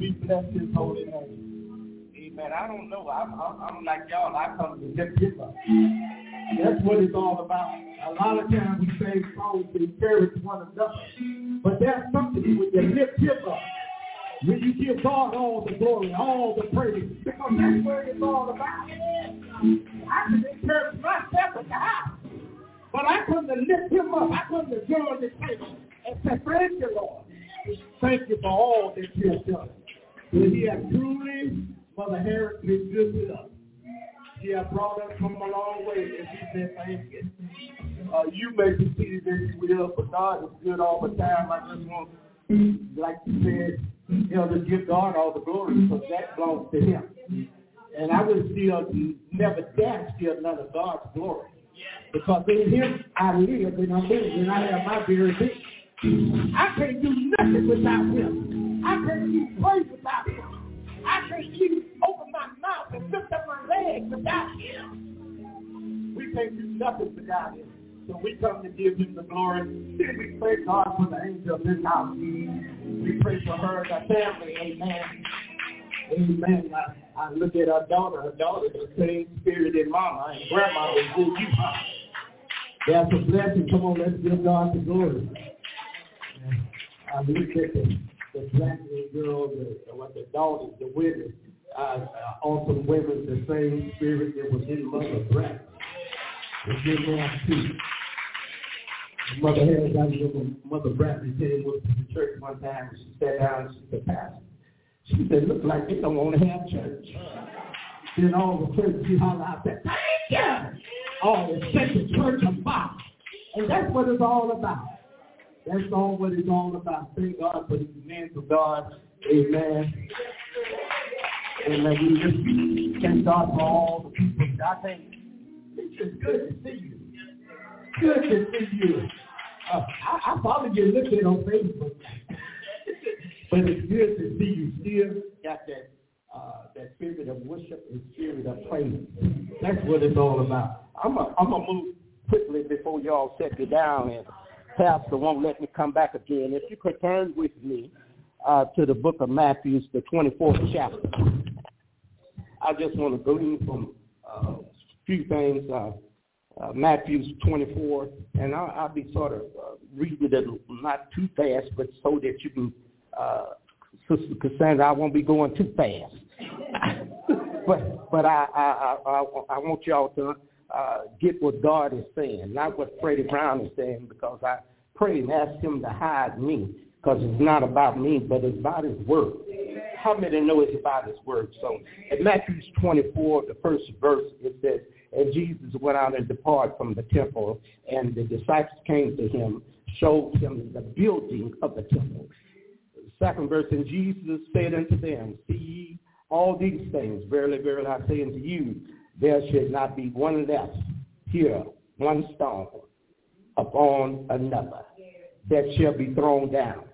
we bless his holy name. Amen. I don't know. I'm, I'm, I'm like y'all. I come to just give up. That's what it's all about. A lot of times we say songs to encourage one another. But there's something when you lift him up. When you give God all the glory, all the praise, because that's what it's all about. I can encourage myself at the house. But I come to lift him up. I come to join the table and say, thank you, Lord. Thank you for all that you have done. But he has truly, Mother Harris, been good to us. He has brought us from a long way, and we say thank you. Uh, you may be seated as you will, but God is good all the time. I just want, like you said, you know, to give God all the glory because that belongs to him. And I would still never dare steal none of God's glory. Because in him I live and I move and I have my very being. I can't do nothing without him. I can't even pray without him. I can't even open my mouth and lift up my legs without him. We can't do nothing without him. So we come to give him the glory. Then we pray God for the angel of this house. We pray for her and her family. Amen. Amen. I, I look at her daughter. Her daughter the same spirit in mama and grandma who you. That's a blessing. Come on, let's give God the glory. I look at the, the black girl, the, what the daughters, the women, uh, uh, awesome women, the same spirit that was in Mother Black. It's in there too. Mother Harris, I remember Mother Bradley came up to the church one time. And she sat down and she said, Pastor, she said, look like they don't want to have church. Then all of a she hollered out that, thank you. Set the church apart. And that's what it's all about. That's all what it's all about. Thank God for these men of God. Amen. And uh, we just thank God for all the people. I think it's just good to see you. Good to see you. Uh, I, I probably get looked at on Facebook. but it's good to see you still got that uh, that spirit of worship and spirit of praise. That's what it's all about. I'm going to move quickly before y'all set you down and Pastor won't let me come back again. If you could turn with me uh, to the book of Matthew, the 24th chapter. I just want to glean from uh, few things. Uh, uh, Matthew's 24, and I'll, I'll be sort of uh, reading it not too fast, but so that you can, uh, Sister Cassandra, I won't be going too fast. but but I, I I I want y'all to uh, get what God is saying, not what Freddie Brown is saying, because I pray and ask him to hide me because it's not about me, but it's about his word. How many know it's about his word? So in Matthew 24, the first verse, it says, and Jesus went out and departed from the temple, and the disciples came to him, showed him the building of the temple. Second verse, and Jesus said unto them, See ye all these things, verily, verily, I say unto you, there should not be one less here, one stone upon another that shall be thrown down.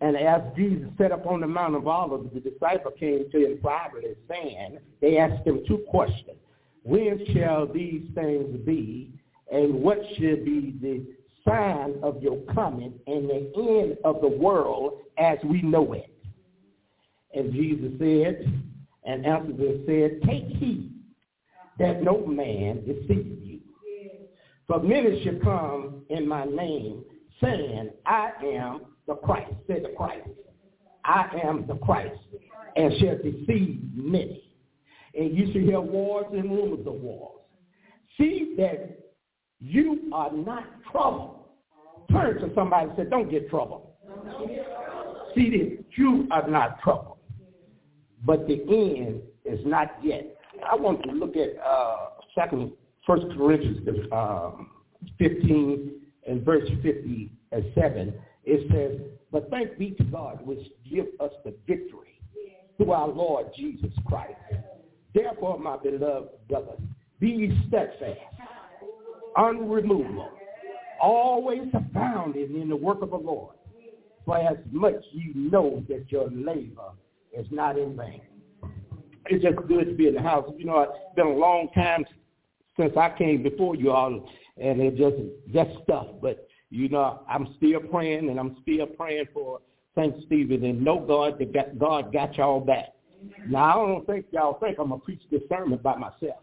And as Jesus sat upon the Mount of Olives, the disciple came to him privately, saying, they asked him two questions. When shall these things be, and what should be the sign of your coming and the end of the world as we know it? And Jesus said, and answered and said, Take heed that no man deceive you. For many shall come in my name, saying, I am the Christ, say the Christ. I am the Christ, and shall deceive many. And you shall hear wars and rumors of wars. See that you are not troubled. Turn to somebody and say, don't get troubled. See that you are not troubled. But the end is not yet. I want to look at uh, second, First Corinthians um, 15 and verse 57 it says, but thanks be to God which give us the victory through our Lord Jesus Christ. Therefore, my beloved brothers, be steadfast, unremovable, always abounding in the work of the Lord. For as much you know that your labor is not in vain. It's just good to be in the house. You know, it's been a long time since I came before you all, and it just just stuff. But you know, I'm still praying, and I'm still praying for St. Stephen, and know God that got, God got y'all back. Now, I don't think y'all think I'm going to preach this sermon by myself.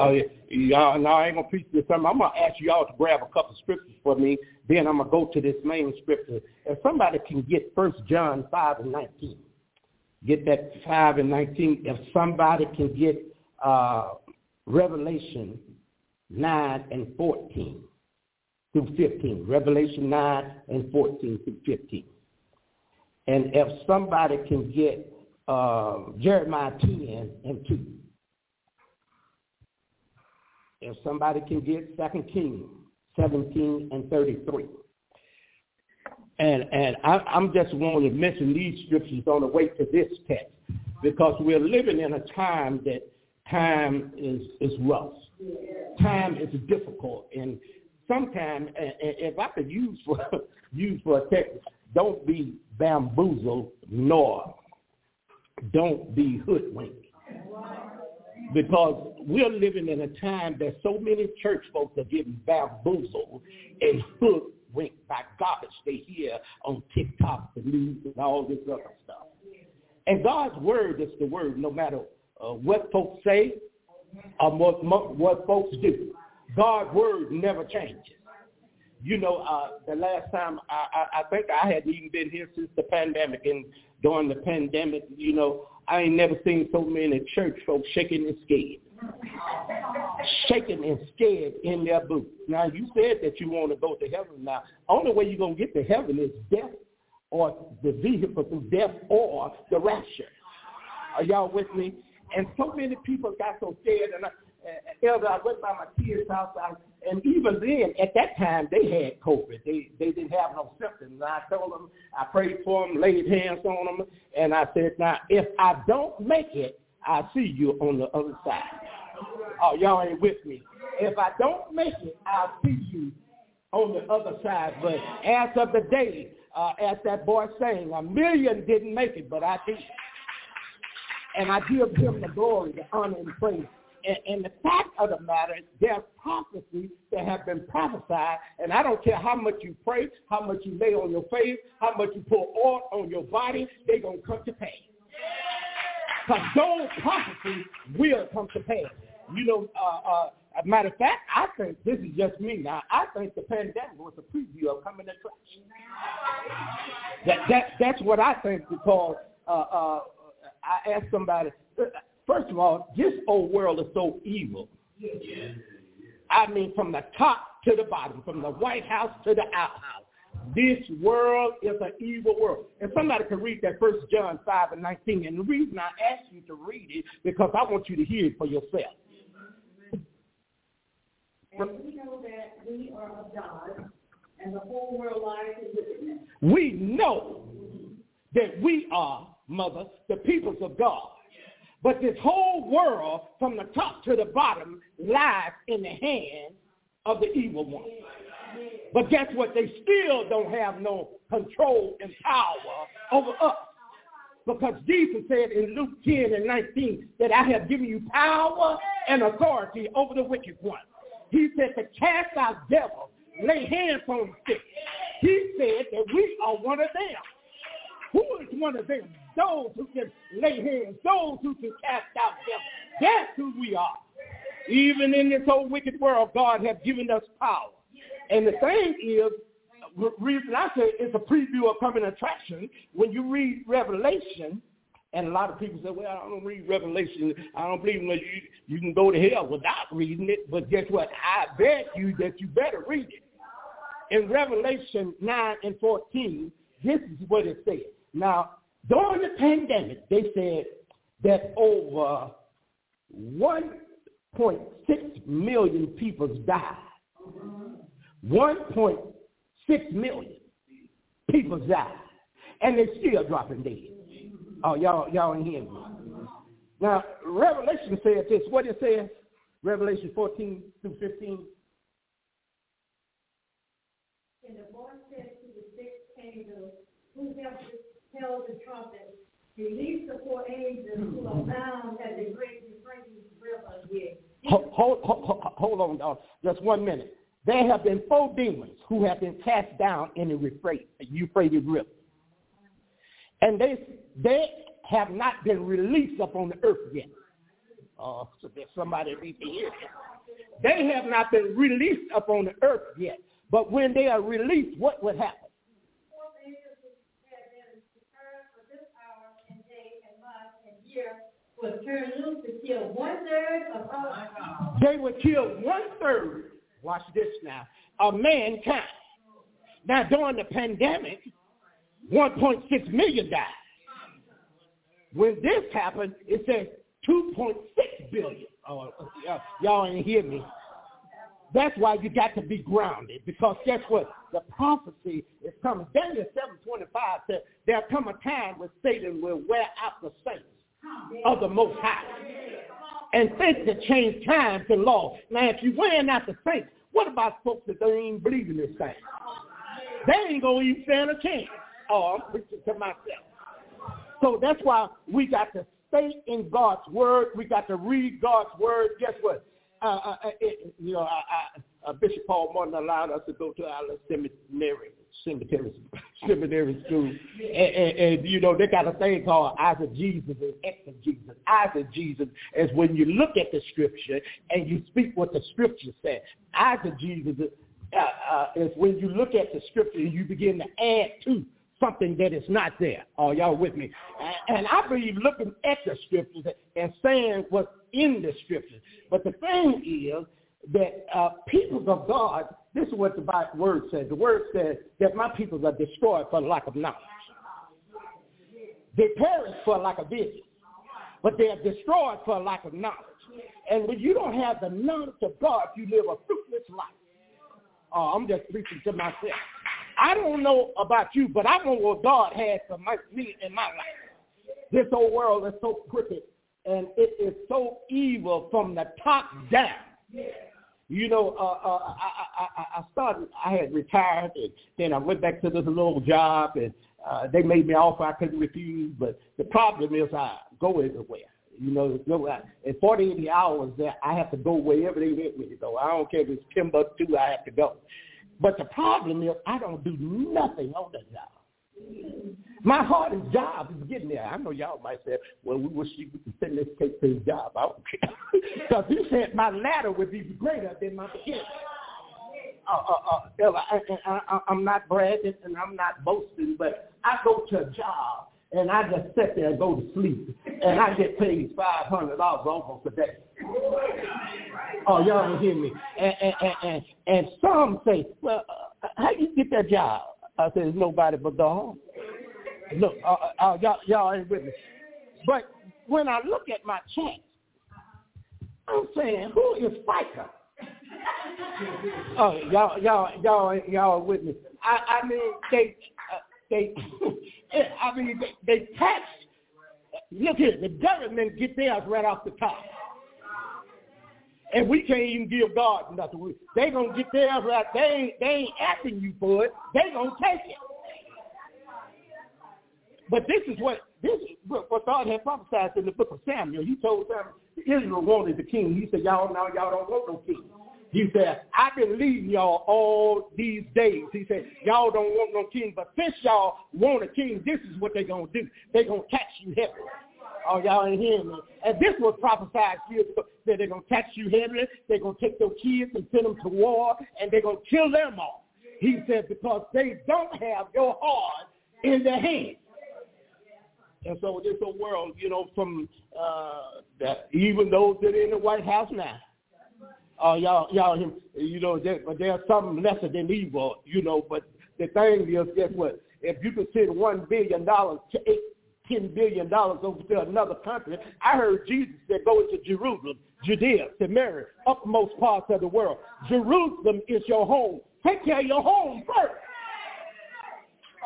Uh, y'all, no, I ain't to preach this sermon. I'm going to ask y'all to grab a couple scriptures for me. Then I'm going to go to this main scripture. If somebody can get First John 5 and 19, get that 5 and 19. If somebody can get uh, Revelation 9 and 14 through 15. Revelation 9 and 14 through 15. And if somebody can get uh, Jeremiah 10 and 2. If somebody can get 2 Kings 17 and 33. And, and I, I'm just wanting to mention these scriptures on the way to this text because we're living in a time that time is, is rough. Time is difficult. And sometimes, if I could use for use for a text, don't be bamboozled nor don't be hoodwinked. Because we're living in a time that so many church folks are getting bamboozled and hoodwinked by garbage they hear on TikTok, the news, and all this other stuff. And God's word is the word, no matter uh, what folks say or what, what folks do. God's word never changes. You know, uh, the last time I, I, I think I hadn't even been here since the pandemic, and during the pandemic, you know, I ain't never seen so many church folks shaking and scared. Shaking and scared in their boots. Now, you said that you want to go to heaven. Now, only way you're going to get to heaven is death or the vehicle through death or the rapture. Are y'all with me? And so many people got so scared, and I, Elder, I went by my kids' house, and even then, at that time, they had COVID. They they didn't have no symptoms. And I told them, I prayed for them, laid hands on them, and I said, now, if I don't make it, I'll see you on the other side. Oh, y'all ain't with me. If I don't make it, I'll see you on the other side. But as of the day, uh, as that boy saying, a million didn't make it, but I did. And I give him the glory, the honor, and praise. And, and the fact of the matter is there's prophecies that have been prophesied, and I don't care how much you pray, how much you lay on your face, how much you pour oil on your body, they're going to come to pass. Because those prophecies will come to pass. You know, uh, uh, as a matter of fact, I think this is just me now. I think the pandemic was a preview of coming attraction. That, that that's what I think because uh, uh, I asked somebody. First of all, this old world is so evil. I mean, from the top to the bottom, from the White House to the outhouse. This world is an evil world. And somebody can read that First John 5 and 19. And the reason I ask you to read it, because I want you to hear it for yourself. And we know that we are of God, and the whole world lies in wickedness. We know that we are, mother, the peoples of God. But this whole world, from the top to the bottom, lies in the hands of the evil one. But guess what? They still don't have no control and power over us. Because Jesus said in Luke 10 and 19 that I have given you power and authority over the wicked one. He said to cast out devils, lay hands on sick. He said that we are one of them. Who is one of them? Those who can lay hands, those who can cast out devils. That's who we are. Even in this old wicked world, God has given us power. And the thing is, reason I say it's a preview of coming attraction, when you read Revelation, and a lot of people say, well, I don't read Revelation. I don't believe you, you can go to hell without reading it. But guess what? I bet you that you better read it. In Revelation 9 and 14, this is what it says. Now, during the pandemic, they said that over 1.6 million people died. 1.6 million people died. And they're still dropping dead. Oh, y'all, y'all ain't hearing me. Now, Revelation says this. What it says, Revelation 14 through 15. And the voice said to the sixth angel, who held the trumpet, release the four angels who are bound at the great Euphrates river. Hold, hold, hold, hold on, dog. Just one minute. There have been four demons who have been cast down in the Euphrates River. And they, they have not been released upon the earth yet. Oh, so there's somebody needs to hear this. They have not been released upon the earth yet. But when they are released, what would happen? was turned loose to kill one third of all. They would kill one third watch this now, of mankind. Now, during the pandemic, 1.6 million died. When this happened, it says 2.6 billion. Oh, y'all ain't hear me. That's why you got to be grounded because guess what? The prophecy is coming. Daniel 7.25 said there'll come a time when Satan will wear out the saints of the Most High and think to change times and law. Now, if you're wearing out the saints, what about folks that even believe in this thing? They ain't going to even stand a chance. Oh, I'm preaching to myself. So that's why we got to stay in God's word. We got to read God's word. Guess what? Uh, uh, uh it, you know, I, I, uh, Bishop Paul Martin allowed us to go to our seminary, cemetery, seminary school, and, and, and you know they got a thing called eisegesis and exegesis. Eisegesis is when you look at the scripture and you speak what the scripture says. Eisegesis uh, uh, is when you look at the scripture and you begin to add to something that is not there. Are y'all with me? And I believe looking at the scriptures and saying what's in the scriptures. But the thing is that uh, people of God, this is what the word says. The word says that my people are destroyed for lack of knowledge. They perish for lack of vision, but they are destroyed for lack of knowledge. And when you don't have the knowledge of God, you live a fruitless life. Uh, I'm just preaching to myself. I don't know about you, but I know what God has for my, me in my life. This whole world is so crooked, and it is so evil from the top down. You know, uh, uh, I, I, I started, I had retired, and then I went back to this little job, and uh, they made me offer I couldn't refuse. But the problem is I go everywhere. You know, no, in 48 hours that I have to go wherever they want me to go. I don't care if it's Timbuktu, I have to go. But the problem is I don't do nothing on the job. My hardest job is getting there. I know y'all might say, well, we wish you could send this case to his job. I don't care. Because he said my ladder would be greater than my beginning. Uh, uh, uh, I, I, I, I'm not bragging and I'm not boasting, but I go to a job and I just sit there and go to sleep, and I get paid five hundred dollars almost a day. Oh, y'all don't hear me. And and and, and, and some say, well, uh, how you get that job? I said, it's nobody but God. Look, uh, uh, uh, y'all, y'all ain't with me. But when I look at my check, I'm saying, who is FICA? Oh, y'all, y'all, y'all, y'all with me. I, I mean, they, uh, they, I mean, they, they tax. Look here, the government get theirs right off the top. And we can't even give God nothing. They gonna get theirs right. They they ain't asking you for it. They gonna take it. But this is what this is what God had prophesied in the book of Samuel. He told them Israel wanted the king. He said, Y'all now y'all don't want no king. He said, I've been leading y'all all these days. He said, y'all don't want no king, but since y'all want a king, this is what they're to do. They're to tax you heavily. Oh, y'all ain't hearing me. And this was prophesied years ago that they're to tax you heavily. They're to take your kids and send them to war, and they're to kill them all. He said, because they don't have your heart in their hands. And so this whole world, you know, from uh, that, even those that are in the White House now, uh, y'all, y'all, you know, there, there's something lesser than evil, you know. But the thing is, guess what? If you could send one billion dollars to eight, ten billion dollars over to another country, I heard Jesus said, "Go into Jerusalem, Judea, Samaria, upmost parts of the world. Jerusalem is your home. Take care of your home first.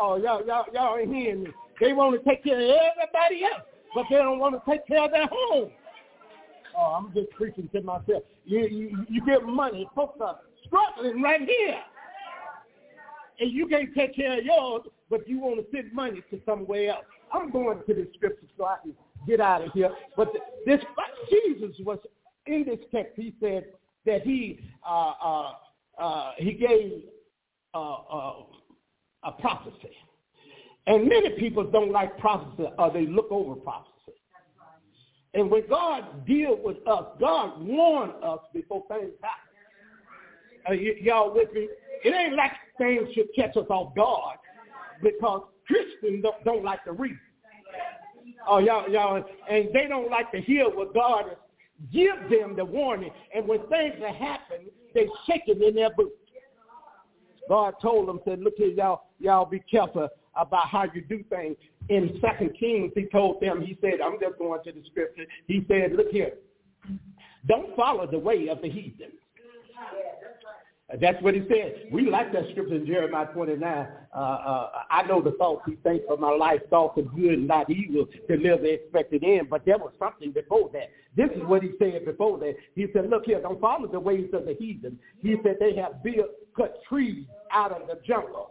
Oh, y'all, y'all, y'all ain't hearing me. They want to take care of everybody else, but they don't want to take care of their home. Oh, I'm just preaching to myself. You, you, you get money. Folks are struggling right here. And you can't take care of yours, but you want to send money to somewhere else. I'm going to the scripture so I can get out of here. But this Jesus was in this text. He said that he uh, uh, uh, he gave uh, uh, a prophecy, and many people don't like prophecy or they look over prophecy. And when God deals with us, God warned us before things happen. Uh, y- y'all with me? It ain't like things should catch us off guard because Christians don't, don't like to read. Oh, y'all, y'all, and they don't like to hear what God is. Give them the warning, and when things are happening, they shaking in their boots. God told them, said, look here, y'all, y'all be careful about how you do things in Second Kings, he told them, he said, I'm just going to the scripture. He said, look here, don't follow the way of the heathen. That's what he said. We like that scripture in Jeremiah 29. Uh, uh, I know the thoughts he thinks for my life, thoughts of good and not evil, to live the expected end. But there was something before that. This is what he said before that. He said, look here, don't follow the ways of the heathen. He said they have built, cut trees out of the jungle,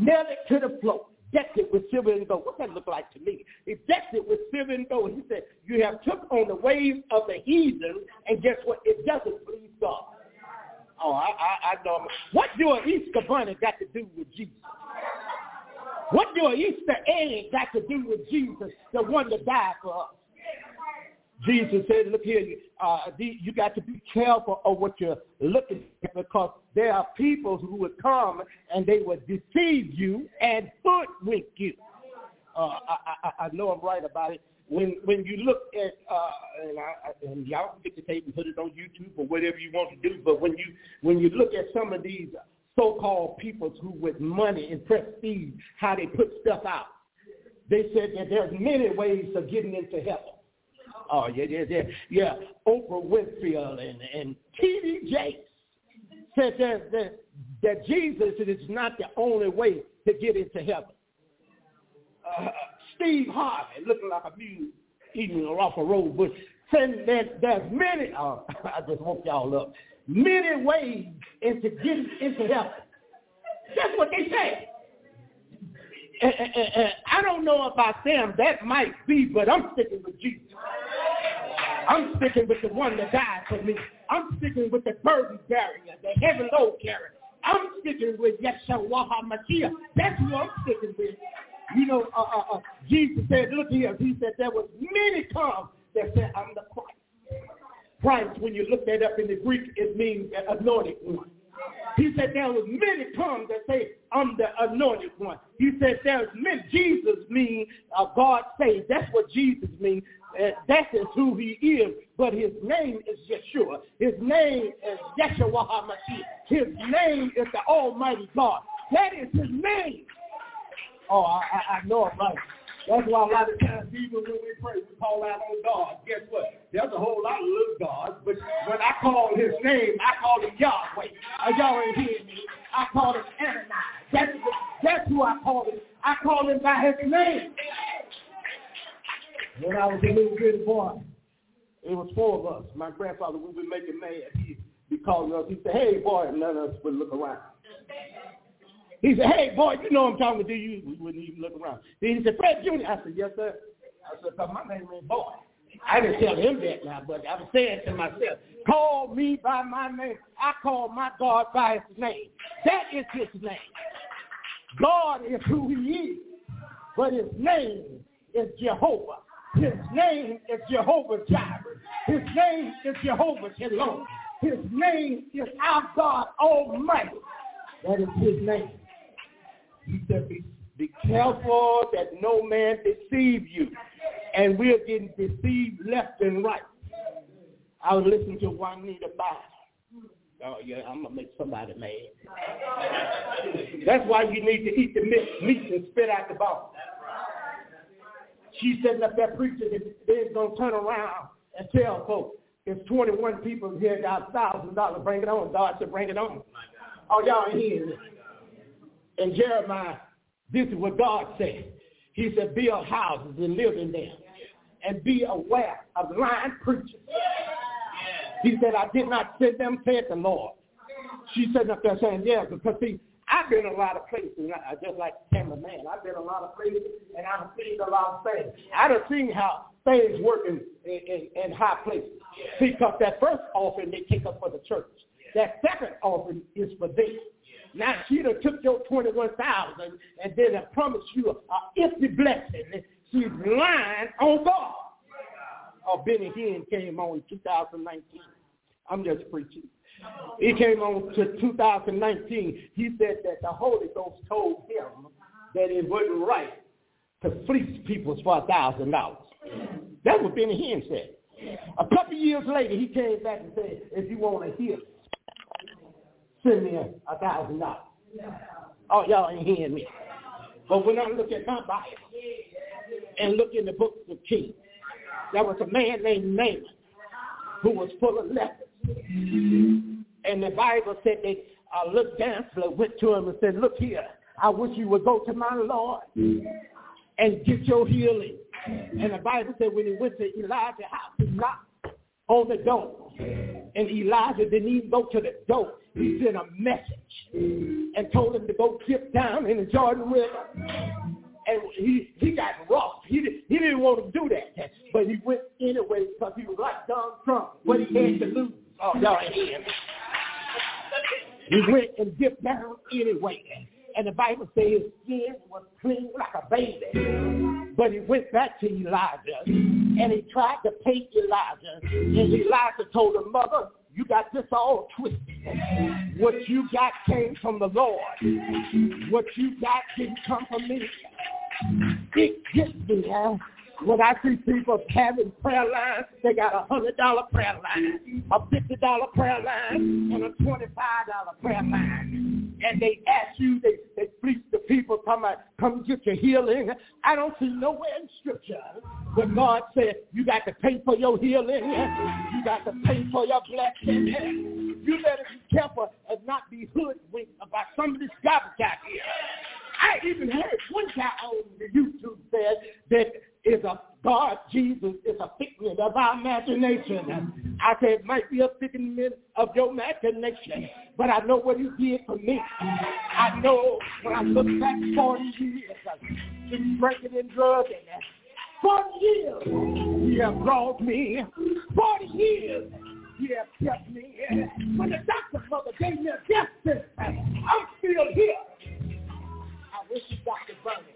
nailed it to the floor it with silver and gold. What's that look like to me? It with silver and gold. He said, you have took on the ways of the heathen, and guess what? It doesn't please God. Oh, I, I, I know. What do an Easter bunny got to do with Jesus? What do an Easter egg got to do with Jesus, the one that died for us? Jesus said, look here, uh, you got to be careful of what you're looking at because there are people who would come and they would deceive you and hoodwink you. Uh, I, I, I know I'm right about it. When when you look at uh, and, I, and y'all can get the tape and put it on YouTube or whatever you want to do, but when you when you look at some of these so-called people who with money and prestige, how they put stuff out, they said that there's many ways of getting into heaven. Oh, yeah, yeah, yeah. Yeah, Oprah Winfrey and, and T.D. Jakes said that, that, that Jesus is not the only way to get into heaven. Uh, Steve Harvey, looking like a mule eating off a road, but saying that there's many, uh, I just woke y'all up, many ways into getting into heaven. That's what they say. And, and, and I don't know about them. That might be, but I'm sticking with Jesus. I'm sticking with the one that died for me. I'm sticking with the burden barrier, the heavy load carrier. I'm sticking with Yeshua HaMashiach. That's who I'm sticking with. You know, uh, uh, uh, Jesus said, look here, he said there was many come that said, I'm the Christ. Christ, when you look that up in the Greek, it means anointed one. He said there was many tongues that say, I'm the anointed one. He said there's many. Jesus means uh, God saves. That's what Jesus means. That is who he is. But his name is Yeshua. His name is Yeshua HaMashiach. His name is the Almighty God. That is his name. Oh, I, I, know it right. That's why a lot of times even when we pray, we call out on God. Guess what? There's a whole lot of little gods, but when I call his name, I call him Yahweh. Uh, y'all ain't hearing me. I call him Ananias. That's, that's who I call him. I call him by his name. When I was a little bitty boy, it was four of us. My grandfather, we would make him mad. He, he called us. He said, hey, boy, and none of us would look around. He said, hey, boy, you know I'm talking to you. We wouldn't even look around. Then he said, Fred Jr. I said, yes, sir. I said, but my name ain't boy. I didn't tell him that now, but I was saying to myself, call me by my name. I call my God by his name. That is his name. God is who he is, but his name is Jehovah. His name is Jehovah Jireh. His name is Jehovah Shalom. His name is our God Almighty. That is his name. He said, be, be careful that no man deceive you. And we're getting deceived left and right. I was listening to Juanita Bynum. Oh, yeah, I'm going to make somebody mad. That's why you need to eat the meat and spit out the bone. She's sitting up there preaching that they're going to turn around and tell folks, it's 21 people here got $1,000. Bring it on. God said, bring it on. Oh, y'all it in Jeremiah, this is what God said. He said, build houses and live in them and be aware of lying preachers. He said, I did not send them, said the Lord. She said up there saying, yeah, because see, I've been a lot of places, I just like Tammy Man. I've been a lot of places, and I've seen a lot of things. I've seen how things work in, in, in high places. Because that first offering they take up for the church. That second offering is for them. Now she done took your 21000 and then I promise you a empty blessing. She's lying on God. Oh, Benny Hinn came on in 2019. I'm just preaching. He came on to 2019. He said that the Holy Ghost told him that it wasn't right to fleece people for a thousand dollars. That's what Benny Hinn said. A couple years later, he came back and said, if you want to hear send me a thousand dollars. Oh, y'all ain't hearing me. But when I look at my Bible and look in the book of Kings, there was a man named Naaman who was full of lepers. And the Bible said they uh, looked down, went to him and said, look here, I wish you would go to my Lord and get your healing. And the Bible said when he went to Elijah's house, he knocked on the door. And Elijah didn't even go to the door he sent a message and told him to go dip down in the Jordan River. And he, he got rough. He, did, he didn't want to do that. But he went anyway because he was like Donald Trump. What he had to lose. Oh, me. He went and dipped down anyway. And the Bible says his skin was clean like a baby. But he went back to Elijah and he tried to pay Elijah. And Elijah told him, mother, you got this all twisted. What you got came from the Lord. What you got didn't come from me. It gets me, huh? When I see people having prayer lines, they got a hundred dollar prayer line, a fifty dollar prayer line, and a twenty five dollar prayer line. And they ask you, they, they fleece the people talking about come get your healing. I don't see nowhere in Scripture where God said you got to pay for your healing. You got to pay for your blessing. You better be careful and not be hoodwinked about some of this garbage out here. I even heard one guy on the YouTube said that is a God, Jesus, is a figment of our imagination. I said it might be a figment of your imagination, but I know what he did for me. I know when I look back 40 years, been drinking and drugging. 40 years he has brought me. 40 years he has kept me. When the doctor mother gave me a death I'm still here. I wish you Dr. Bernie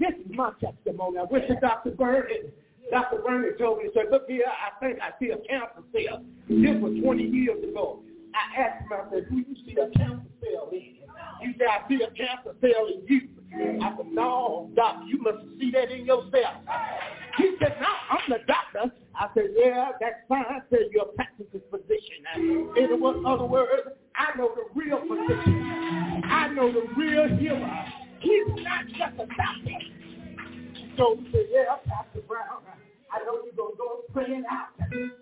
this is my testimony. I wish that Dr. Vernon, Dr. Vernon told me, he said, look here, I think I see a cancer cell. This was 20 years ago. I asked him, I said, do you see a cancer cell in He said, I see a cancer cell in you. I said, no, doctor, you must see that in yourself. He said, no, I'm the doctor. I said, yeah, that's fine. I said, you're a practicing physician. In other words, I know the real physician. I know the real healer. He's not just a doctor. So he said, yeah, Pastor Brown, I know you're going to go praying out.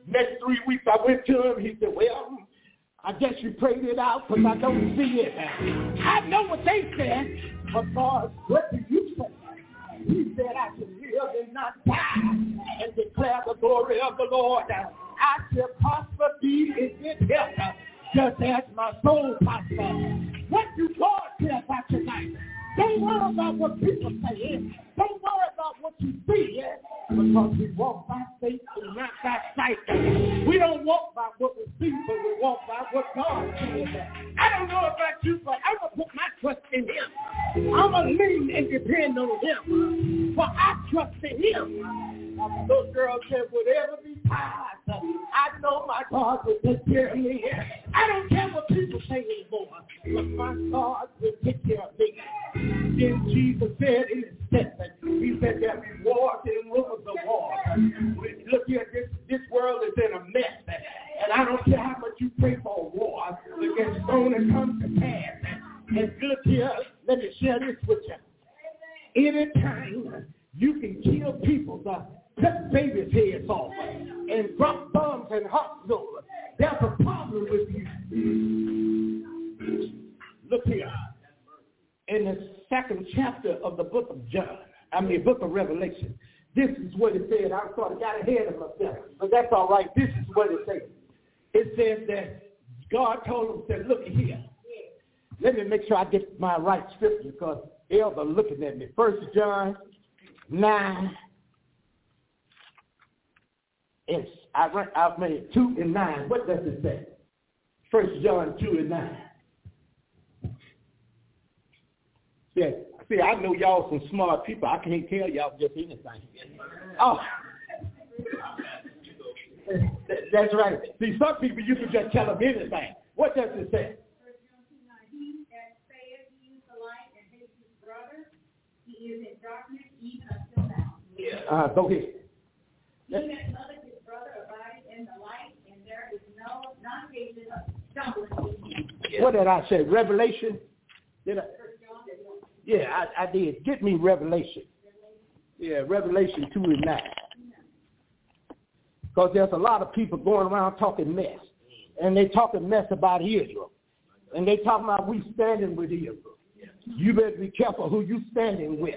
Next three weeks I went to him. He said, well, I guess you prayed it out because I don't see it. I know what they said, but God, what do you say? He said I should live and not die and declare the glory of the Lord. I shall prosper, be in good health, just as my soul prospers. What do God say about tonight? Don't worry about what people say. Don't worry about what you see. Because we walk by faith and not by sight. We don't walk by what we see, but we walk by what God says. I don't know about you, but I'm going to put my trust in him. I'm going to lean and depend on him. For I trust in him. My little girl whatever be past, I know my God will take care of me. I don't care what people say anymore, but my God will take care of me. Then Jesus said in his statement, he said there be wars and rumors of war. Look here, this, this world is in a mess. And I don't care how much you pray for war, it's going to come to pass. And look here, let me share this with you. Anytime you can kill people, uh, cut babies' heads off and drop bombs in hospitals. There's a problem with you. Look here. In the second chapter of the book of John, I mean book of Revelation, this is what it said. I sort of got ahead of myself, but that's all right. This is what it says. It says that God told him, said, look here. Let me make sure I get my right scripture because Elder looking at me. First John 9, it's, I read, I've made 2 and 9. What does it say? First John 2 and 9. See, see, I know y'all some smart people. I can't tell y'all just anything. Oh. That's right. See, some people you can just tell them anything. What does it say? Uh, go ahead. What did I say? Revelation? Did I? Yeah, I, I did. Get me Revelation. Yeah, Revelation 2 and 9. Because there's a lot of people going around talking mess. And they talking mess about Israel. And they talking about we standing with Israel. You better be careful who you standing with.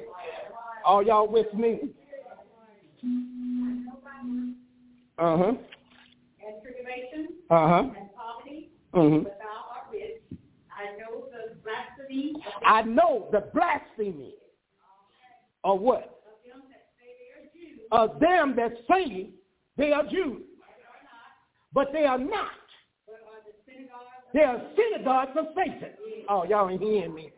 Are y'all with me? Uh-huh. And tribulation. Uh-huh. And poverty. Mm-hmm. But thou art rich. I know the blasphemy. I know the blasphemy of what? Of them that say they are Jews. But they are not. They are synagogues of Satan. Oh, y'all ain't hearing me.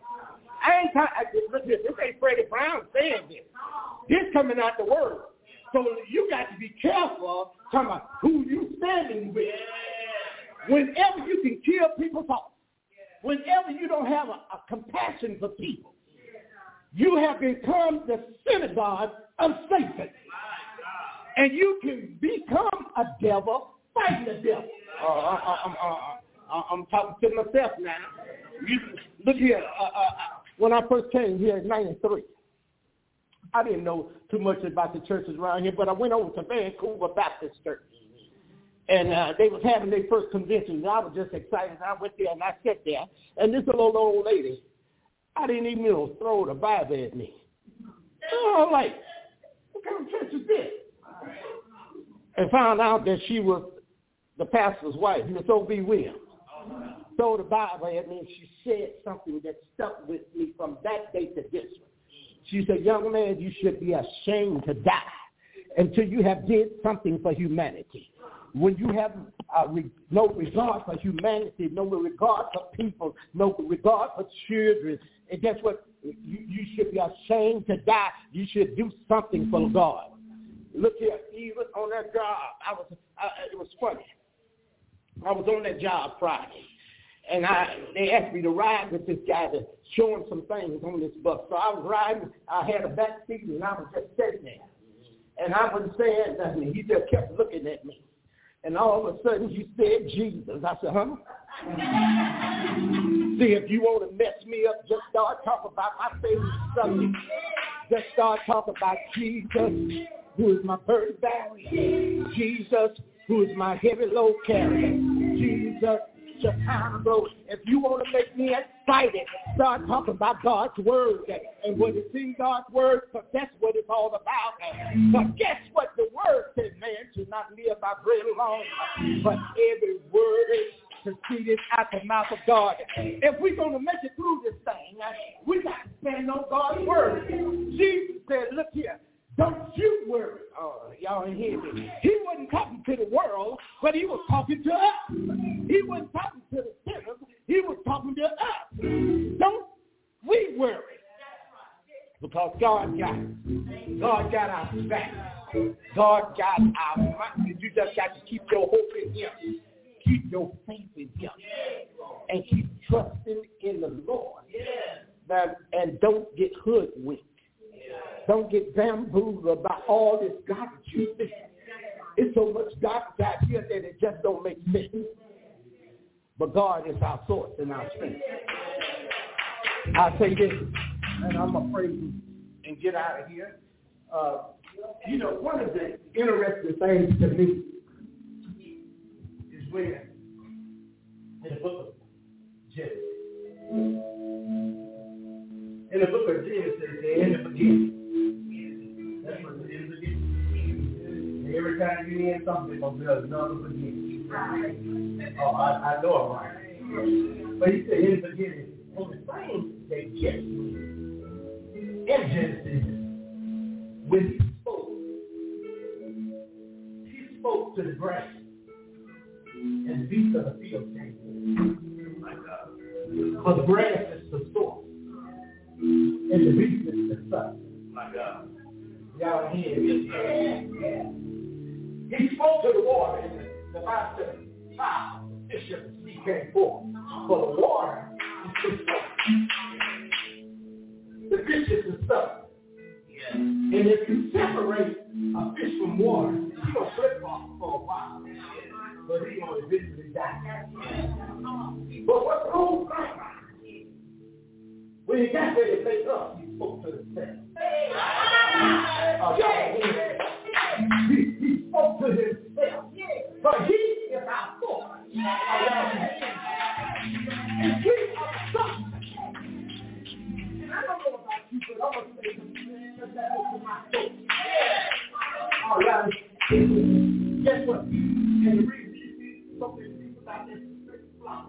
I ain't talking, look, this ain't Freddie Brown saying this. This coming out the word. So you got to be careful talking about who you standing with. Whenever you can kill people's thoughts, whenever you don't have a, a compassion for people, you have become the synagogue of Satan. And you can become a devil fighting the devil. Uh, I, I'm, uh, talking to myself now. You, look here. Uh, uh, when I first came here in 93, I didn't know too much about the churches around here, but I went over to Vancouver Baptist Church. And uh, they was having their first convention, and I was just excited. I went there and I sat there, and this little old lady, I didn't even know throw the Bible at me. So I was like, what kind of church is this? And found out that she was the pastor's wife, Miss O.B. Williams. Throw the Bible at me, and she said something that stuck with me from that day to this one. She said, young man, you should be ashamed to die until you have did something for humanity. When you have uh, re- no regard for humanity, no regard for people, no regard for children, and guess what? You, you should be ashamed to die. You should do something for God. Look here, even on that job, I was. Uh, it was funny. I was on that job Friday, and I they asked me to ride with this guy to show him some things on this bus. So I was riding. I had a back seat, and I was just sitting there, and I wasn't saying nothing. He just kept looking at me, and all of a sudden he said Jesus. I said, huh? See, if you want to mess me up, just start talking about my favorite subject. Just start talking about Jesus, who is my burden bearer. Jesus, who is my heavy load carrier. Jesus, Chicago. If you want to make me excited, start talking about God's word and what is in God's word, because that's what it's all about. But guess what? The word says, man should not live by bread alone, but every word proceeded out the mouth of God. If we're going to make it through this thing, we got to stand on God's word. Jesus said, look here, don't you worry. Oh, y'all hear me. He wasn't talking to the world, but he was talking to us. He wasn't talking to the sinners. He was talking to us. Don't we worry. Because God got it. God got our back. God got our mind. You just got to keep your hope in him. Keep your faith in him. And keep trusting in the Lord. And don't get hoodwinked. Don't get bamboozled by all this God you think. It's so much God out here that it just don't make sense. But God is our source and our strength. I'll say this, and I'm afraid and get out of here. Uh, you know, one of the interesting things to me is when in the book of Genesis, in the book of Genesis, the beginning, that's what it is again. Every time you hear something, there's another beginning. Oh, I, I know I'm right. But he said in the beginning, and the thing that gets me in Genesis, when he spoke, he spoke to the grass and the beasts of the field. But the grass is the source, and the is the sun. My God. Y'all hear me? He spoke to the water, and the Bible said, fowl, fish of the came forth. For the water is the source. The fish is the sun. And if you separate a fish from water, he's going to slip off for a while. But he's going to eventually die. But what the whole thing, when he got ready to make up, he spoke to himself. Uh, he, he spoke to himself. But he is our source. And we are something. And I don't know about you, but I'm going to say something that opened my soul. All right. Guess what? And the reason you see so many people out there flock,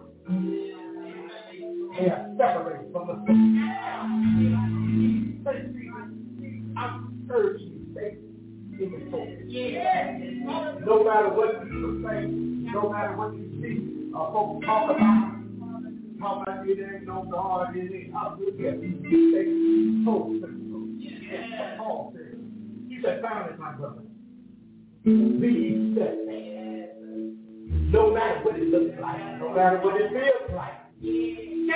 they are separated from the I'm urging you, stay in the soul. No matter what people say, no matter what you see, uh, folks talk about, talk about it ain't no God, it ain't how good it is. Stay close to the soul. Paul said, he said, found it, my brother. Be steadfast. No matter what it looks like, no matter what it feels like. When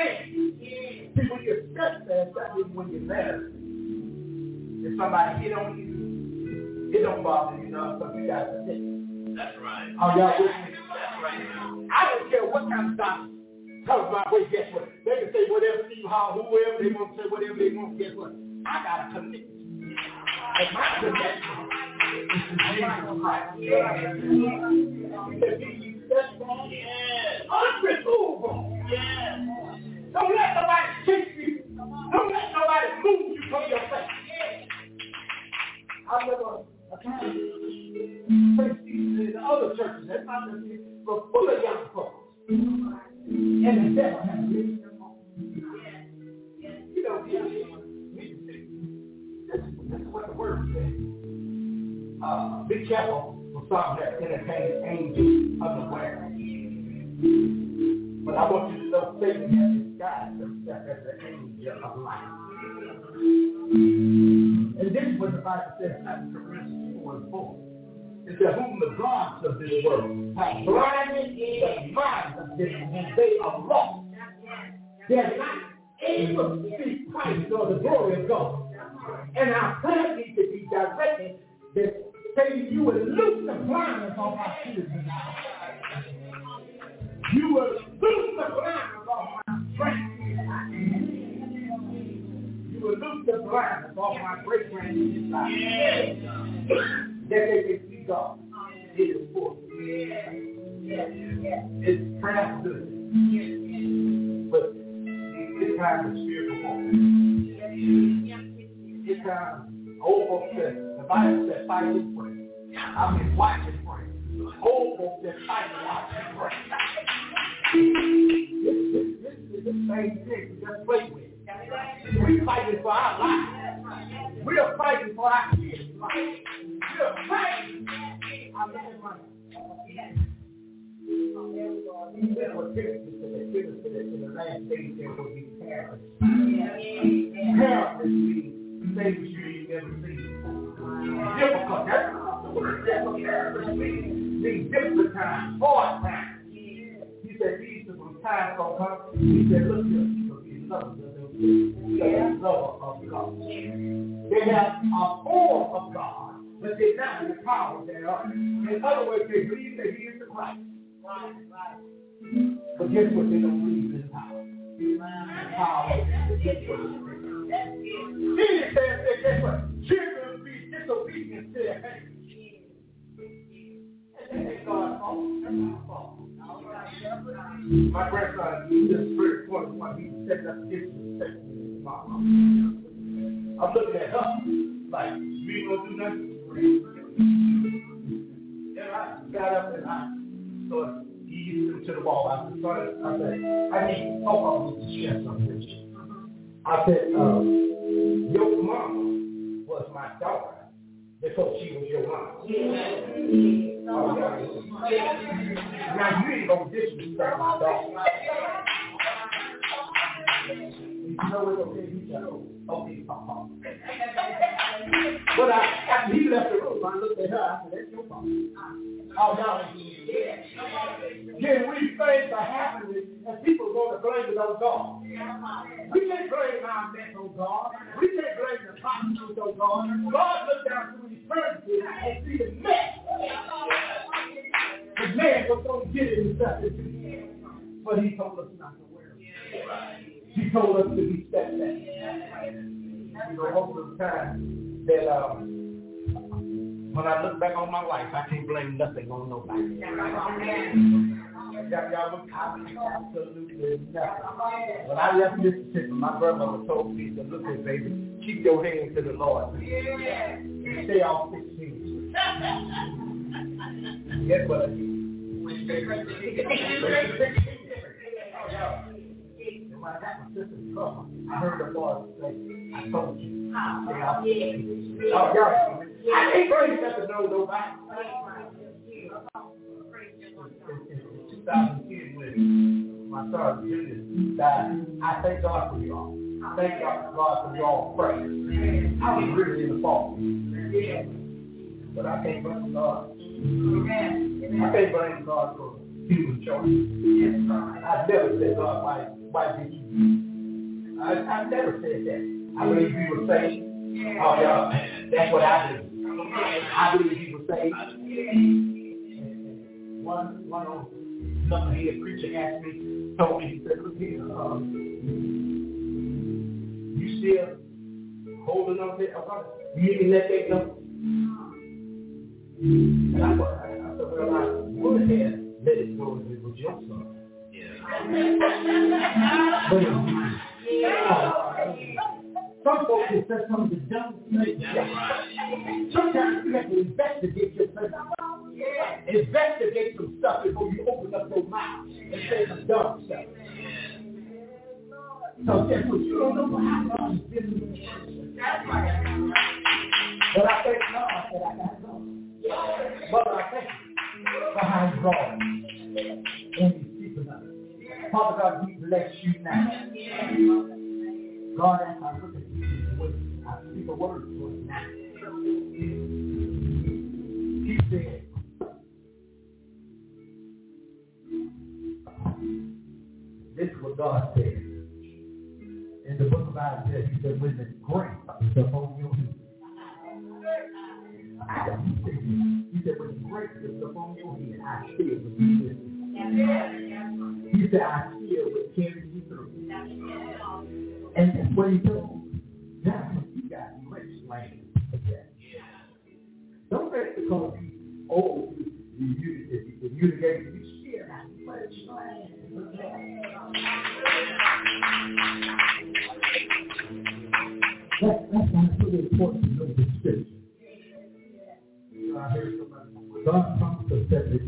you're steadfast, that when you're. If somebody hit on you, it don't bother you enough, but you got to sit. That's right. I don't care what kind of doctor talks about, wait, guess what? They can say whatever to you whoever they want to say whatever they want. Guess what? I got a connection. And my Christ. Yes. Unremovable. Don't let nobody kick you. Don't let nobody move you from your faith. I other churches, that's full of young folks. And. You know, this, is what the word says. Be careful something that entertains angels unaware. But I want you to know Satan has disguised himself as the angel of light. And this is what the Bible says in Corinthians 4 and 4. It says, whom the gods of this world have blinded the minds of them, and they are lost. They're not able to see Christ or the glory of God. And our plan needs to be directed that say you will loose the blindness off our children. You will loose the blindness off my strength. You will loose the blindness off my great life. That they can see God. It is for It's prayer good. But this time is spiritual. This time, old folks said, the Bible said, fight and pray. I mean, watch and pray. Old folks said, fight watch and pray. This, is the same thing. We just play with it. We're fighting for our life. We are fighting for our kids' life. We are fighting. I'm That was Timothy said, Timothy said in the last days there will be terrorists. Terrorists means things you ain't never seen. Difficult. That's the word. What terrorists. Means difficult times, hard times. He said these are times gonna come. He said, look here, people be lovers of them. They are lover of God. They have a form of God, but they not the power thereof. In other words, they believe that he is the Christ. Right, right. But guess what? They don't believe in power. Power is Jesus says that guess what? My grandson, he just very point one. He setting up his mom. I'm looking at her like, ain't gonna do nothing. And I got up and I started easing him to the wall. I started, I said, I need talk on to share something with you. I said, uh, your mom was my daughter because she was your mom. Oh, yeah. Now you ain't gonna disrespect my daughter. You know what? Okay, said, oh, okay, Papa. But I, after he left the room, I looked at her. I said, "That's your fault." Oh, no. Then we things are happening, and people want to blame it on God. We can't blame our mess on God. We can't blame the prostitutes on God. God looked down through eternity and see the mess. The man was going to get himself into But he told us not to wear it. He told us to be steadfast. You know, most of the time that um, when I look back on my life, I can't blame nothing on nobody. Y'all, look absolutely nothing. When I left Mississippi, my grandmother told me to look at baby, keep your hands to the Lord. And stay off 16. Guess what? I got my sister's cover, I heard the Lord say, I told you. Stay off 16. Oh, y'all. I ain't nothing to know nobody. In 2010, when my son Junior died, I thank God for y'all. I thank God for y'all praying. I was really in the fault. But I can't blame God. I can't blame God for human choice. I never said, God, why, why did you? I, I never said that. I believe you were saying, oh, y'all, that's what I do. I believe he was saved. One, one of some head preacher asked me, told me, he said, look here, um, still holding on to it. You didn't let that go. And I, I, I said, well, I would have let it go if it was your son. But. Some folks have said some of. Sometimes you have to investigate yourself. Investigate some stuff before you open up your mouth and say some dumb stuff. So? You don't know how God is dealing with you. But I thank God that I got God. Mother, I thank you for how he's Father God, we bless you now. God, as I look at you, I speak a word to us now. He said, this is what God said. In the book of Isaiah, he said, when the grace is upon your head. He said, when the grace is upon your head, I still will be with you. He said, I still will carry you through. And what he told that's what you got rich land. Don't let it call you old. You, you, you get you still have much land. That, that's why it's really important to know the scripture. You know, I heard somebody, God promised us that if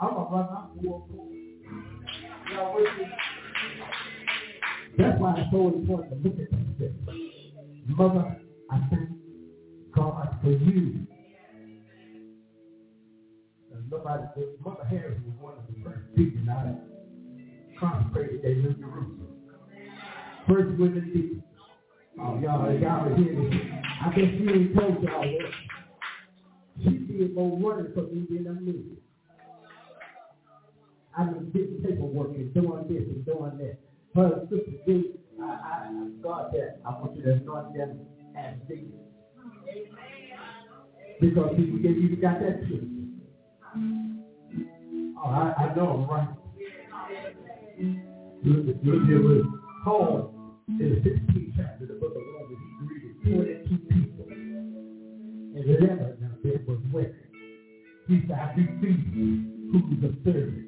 I'm a Y'all with me? That's why it's so important to look at this. Mother, I thank God for you. And nobody, Mother Harris was one of the first people I consecrated at New Jerusalem. First women people. Oh, y'all, y'all are hearing I guess she ain't told y'all that. She did more running for me than I knew. I mean, getting paperwork and doing this and doing that. Her sister did, I, I, God said, I want you to anoint them as deacons. Because get you got that too. Oh, I, I know, right? Look at look Paul in the 16th chapter of the book of Romans, he greeted 22 people. And 11 now them was women. He said, I do see who's the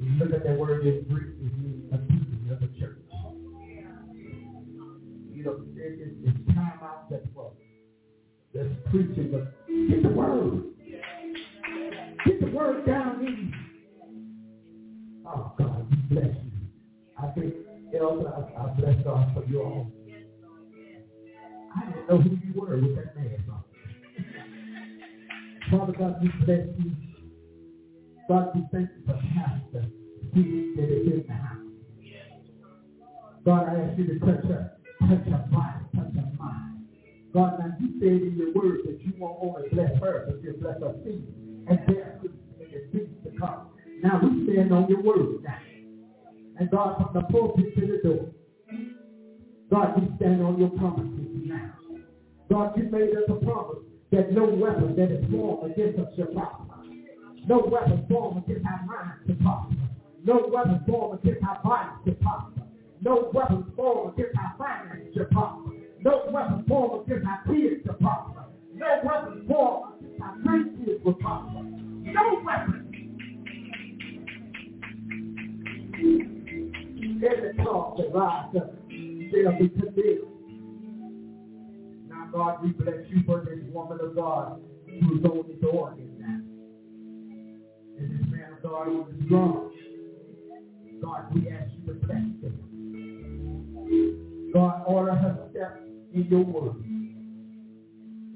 You look at that word in Greek, it means a people of the church. You know, it, it, it's time out that for that's preaching the get the word. Get the word down in you. Oh God, we bless you. I think Elder, I, I bless God for your own. I didn't know who you were with that man. Father God, we bless you. God, we thank you for Pastor that is in the house. God, I ask you to touch her, touch her body, touch her mind. God, now you said in your word that you won't only bless her, but you'll bless her seed and their seed and the seeds to come. Now we stand on your word now. And God, from the pulpit to the door, God, we stand on your promises now. God, you made us a promise that no weapon that is formed against us shall prosper. No weapon formed against our minds to prosper. No weapon formed against our bodies to prosper. No weapon formed against our finances to prosper. No weapon formed against our kids to prosper. No weapon formed against our grandkids will prosper. No weapon. Every tongue that rise up shall be condemned. Now, God, we bless you for this woman of God who's on this organ. And this man God on this. God, we ask you to bless them. God, order her steps in your word.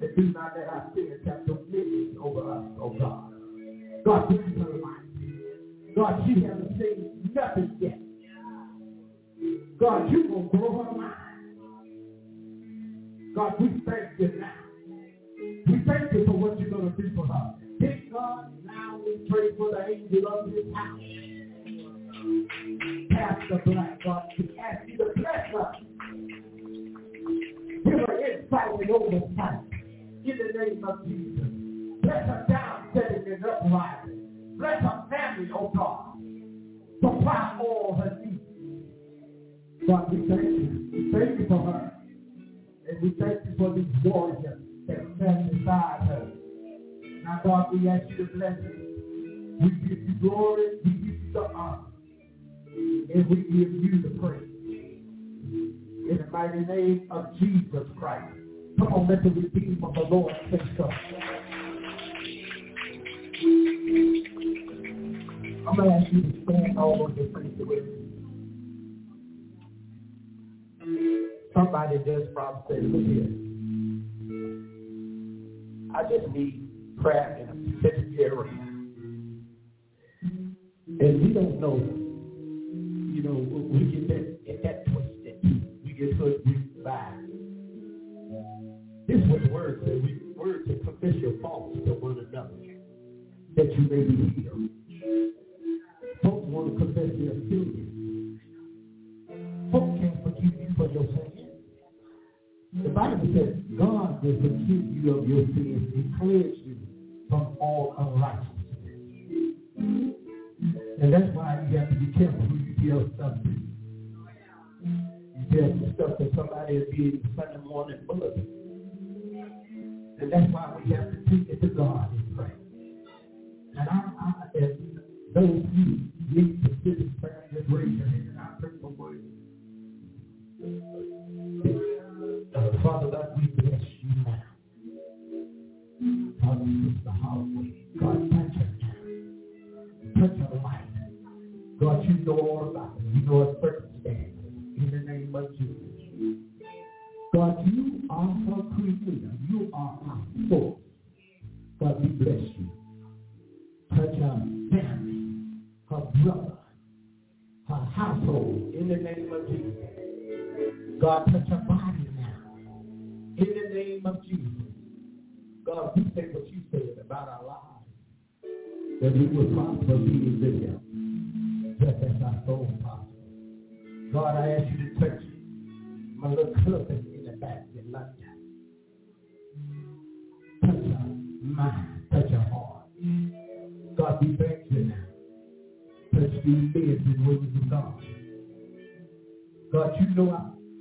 And do not let our sins have dominion over us, oh God. God, this is her life. God, she hasn't seen nothing yet. God, you will blow her mind. God, we thank you now. We thank you for what you're going to do for her. Dear God, pray for the angel of this house. Pastor Black, God, to ask you to bless her. Give her insight and oversight. In the name of Jesus. Bless her down, setting and uprising. Bless her family, oh God. Supply all her needs. God, we thank you. We thank you for her. And we thank you for these warriors that stand beside her. Now, God, we ask you to bless her. We give you glory. We give you the honor. And we give you the praise. In the mighty name of Jesus Christ. Come on, let the redeemer of the Lord say so. I'm going to ask you to stand all on your feet with me. Somebody just probably said, look here. I just need prayer in a specific area. And we don't know, you know, we get that, get that twisted. We get so we by. This is what the word says. We word to confess your faults to one another, that you may be healed. Folks want to confess their sins. Folks can't forgive you for your sins. The Bible says God will forgive you of your sins and cleanse you from all unrighteousness. And that's why you have to be careful who you tell stuff to. You tell some stuff that somebody be in Sunday morning bulletin. And that's why we have to take it to God and pray. And I, I as those who need specific prayer, just raise your hand and I pray for you. Uh, Father God, we bless you now. Father, Sister Holloway, God, touch her now. Touch her life. God, you know all about it. You know her circumstances. In the name of Jesus. God, you are her creator. You are our source. God, we bless you. That we will prosper be in good health. Just as our soul prosper. God, I ask you to touch my little cousin in the back in London. Touch her mind, touch her heart. God, thank you now. Touch these beds and women of God. God, you know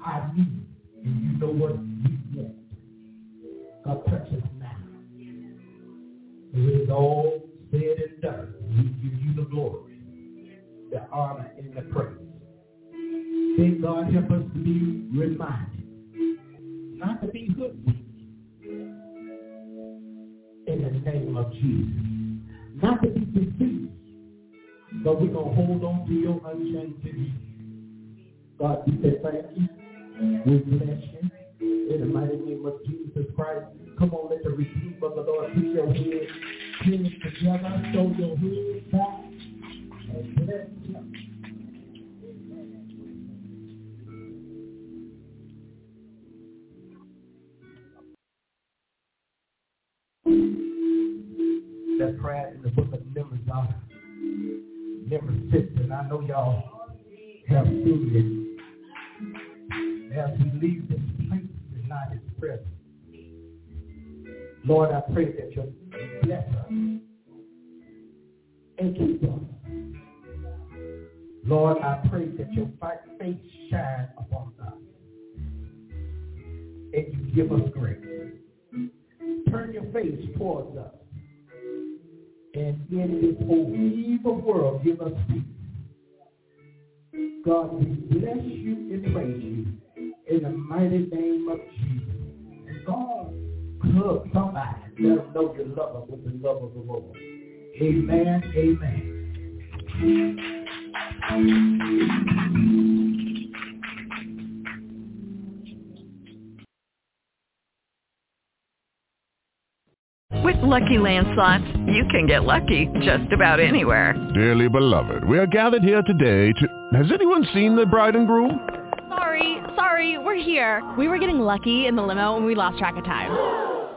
I, our need, and you know what you want. God, touch us now. It is all done. We give you the glory, the honor, and the praise. May God help us to be reminded, not to be hoodwinked. In the name of Jesus. Not to be deceived, but we're going to hold on to your unchanging God, we say thank you. We bless you. In the mighty name of Jesus Christ. Come on, let the redeemer of the Lord put your head your. That prayer in the book of Numbers 6, and I know y'all have seen. As we leave this place not his presence. Lord, I pray that you us and. Lord, I pray that your bright face shine upon us and you give us grace. Turn your face towards us. And in this whole evil world, give us peace. God, we bless you and praise you in the mighty name of Jesus. And God, hug somebody. Let them know you love with the love of the Lord. Amen. Amen. With Lucky Land slots, you can get lucky just about anywhere. Dearly beloved, we are gathered here today to... Has anyone seen the bride and groom? Sorry, sorry, sorry, we're here. We were getting lucky in the limo and we lost track of time.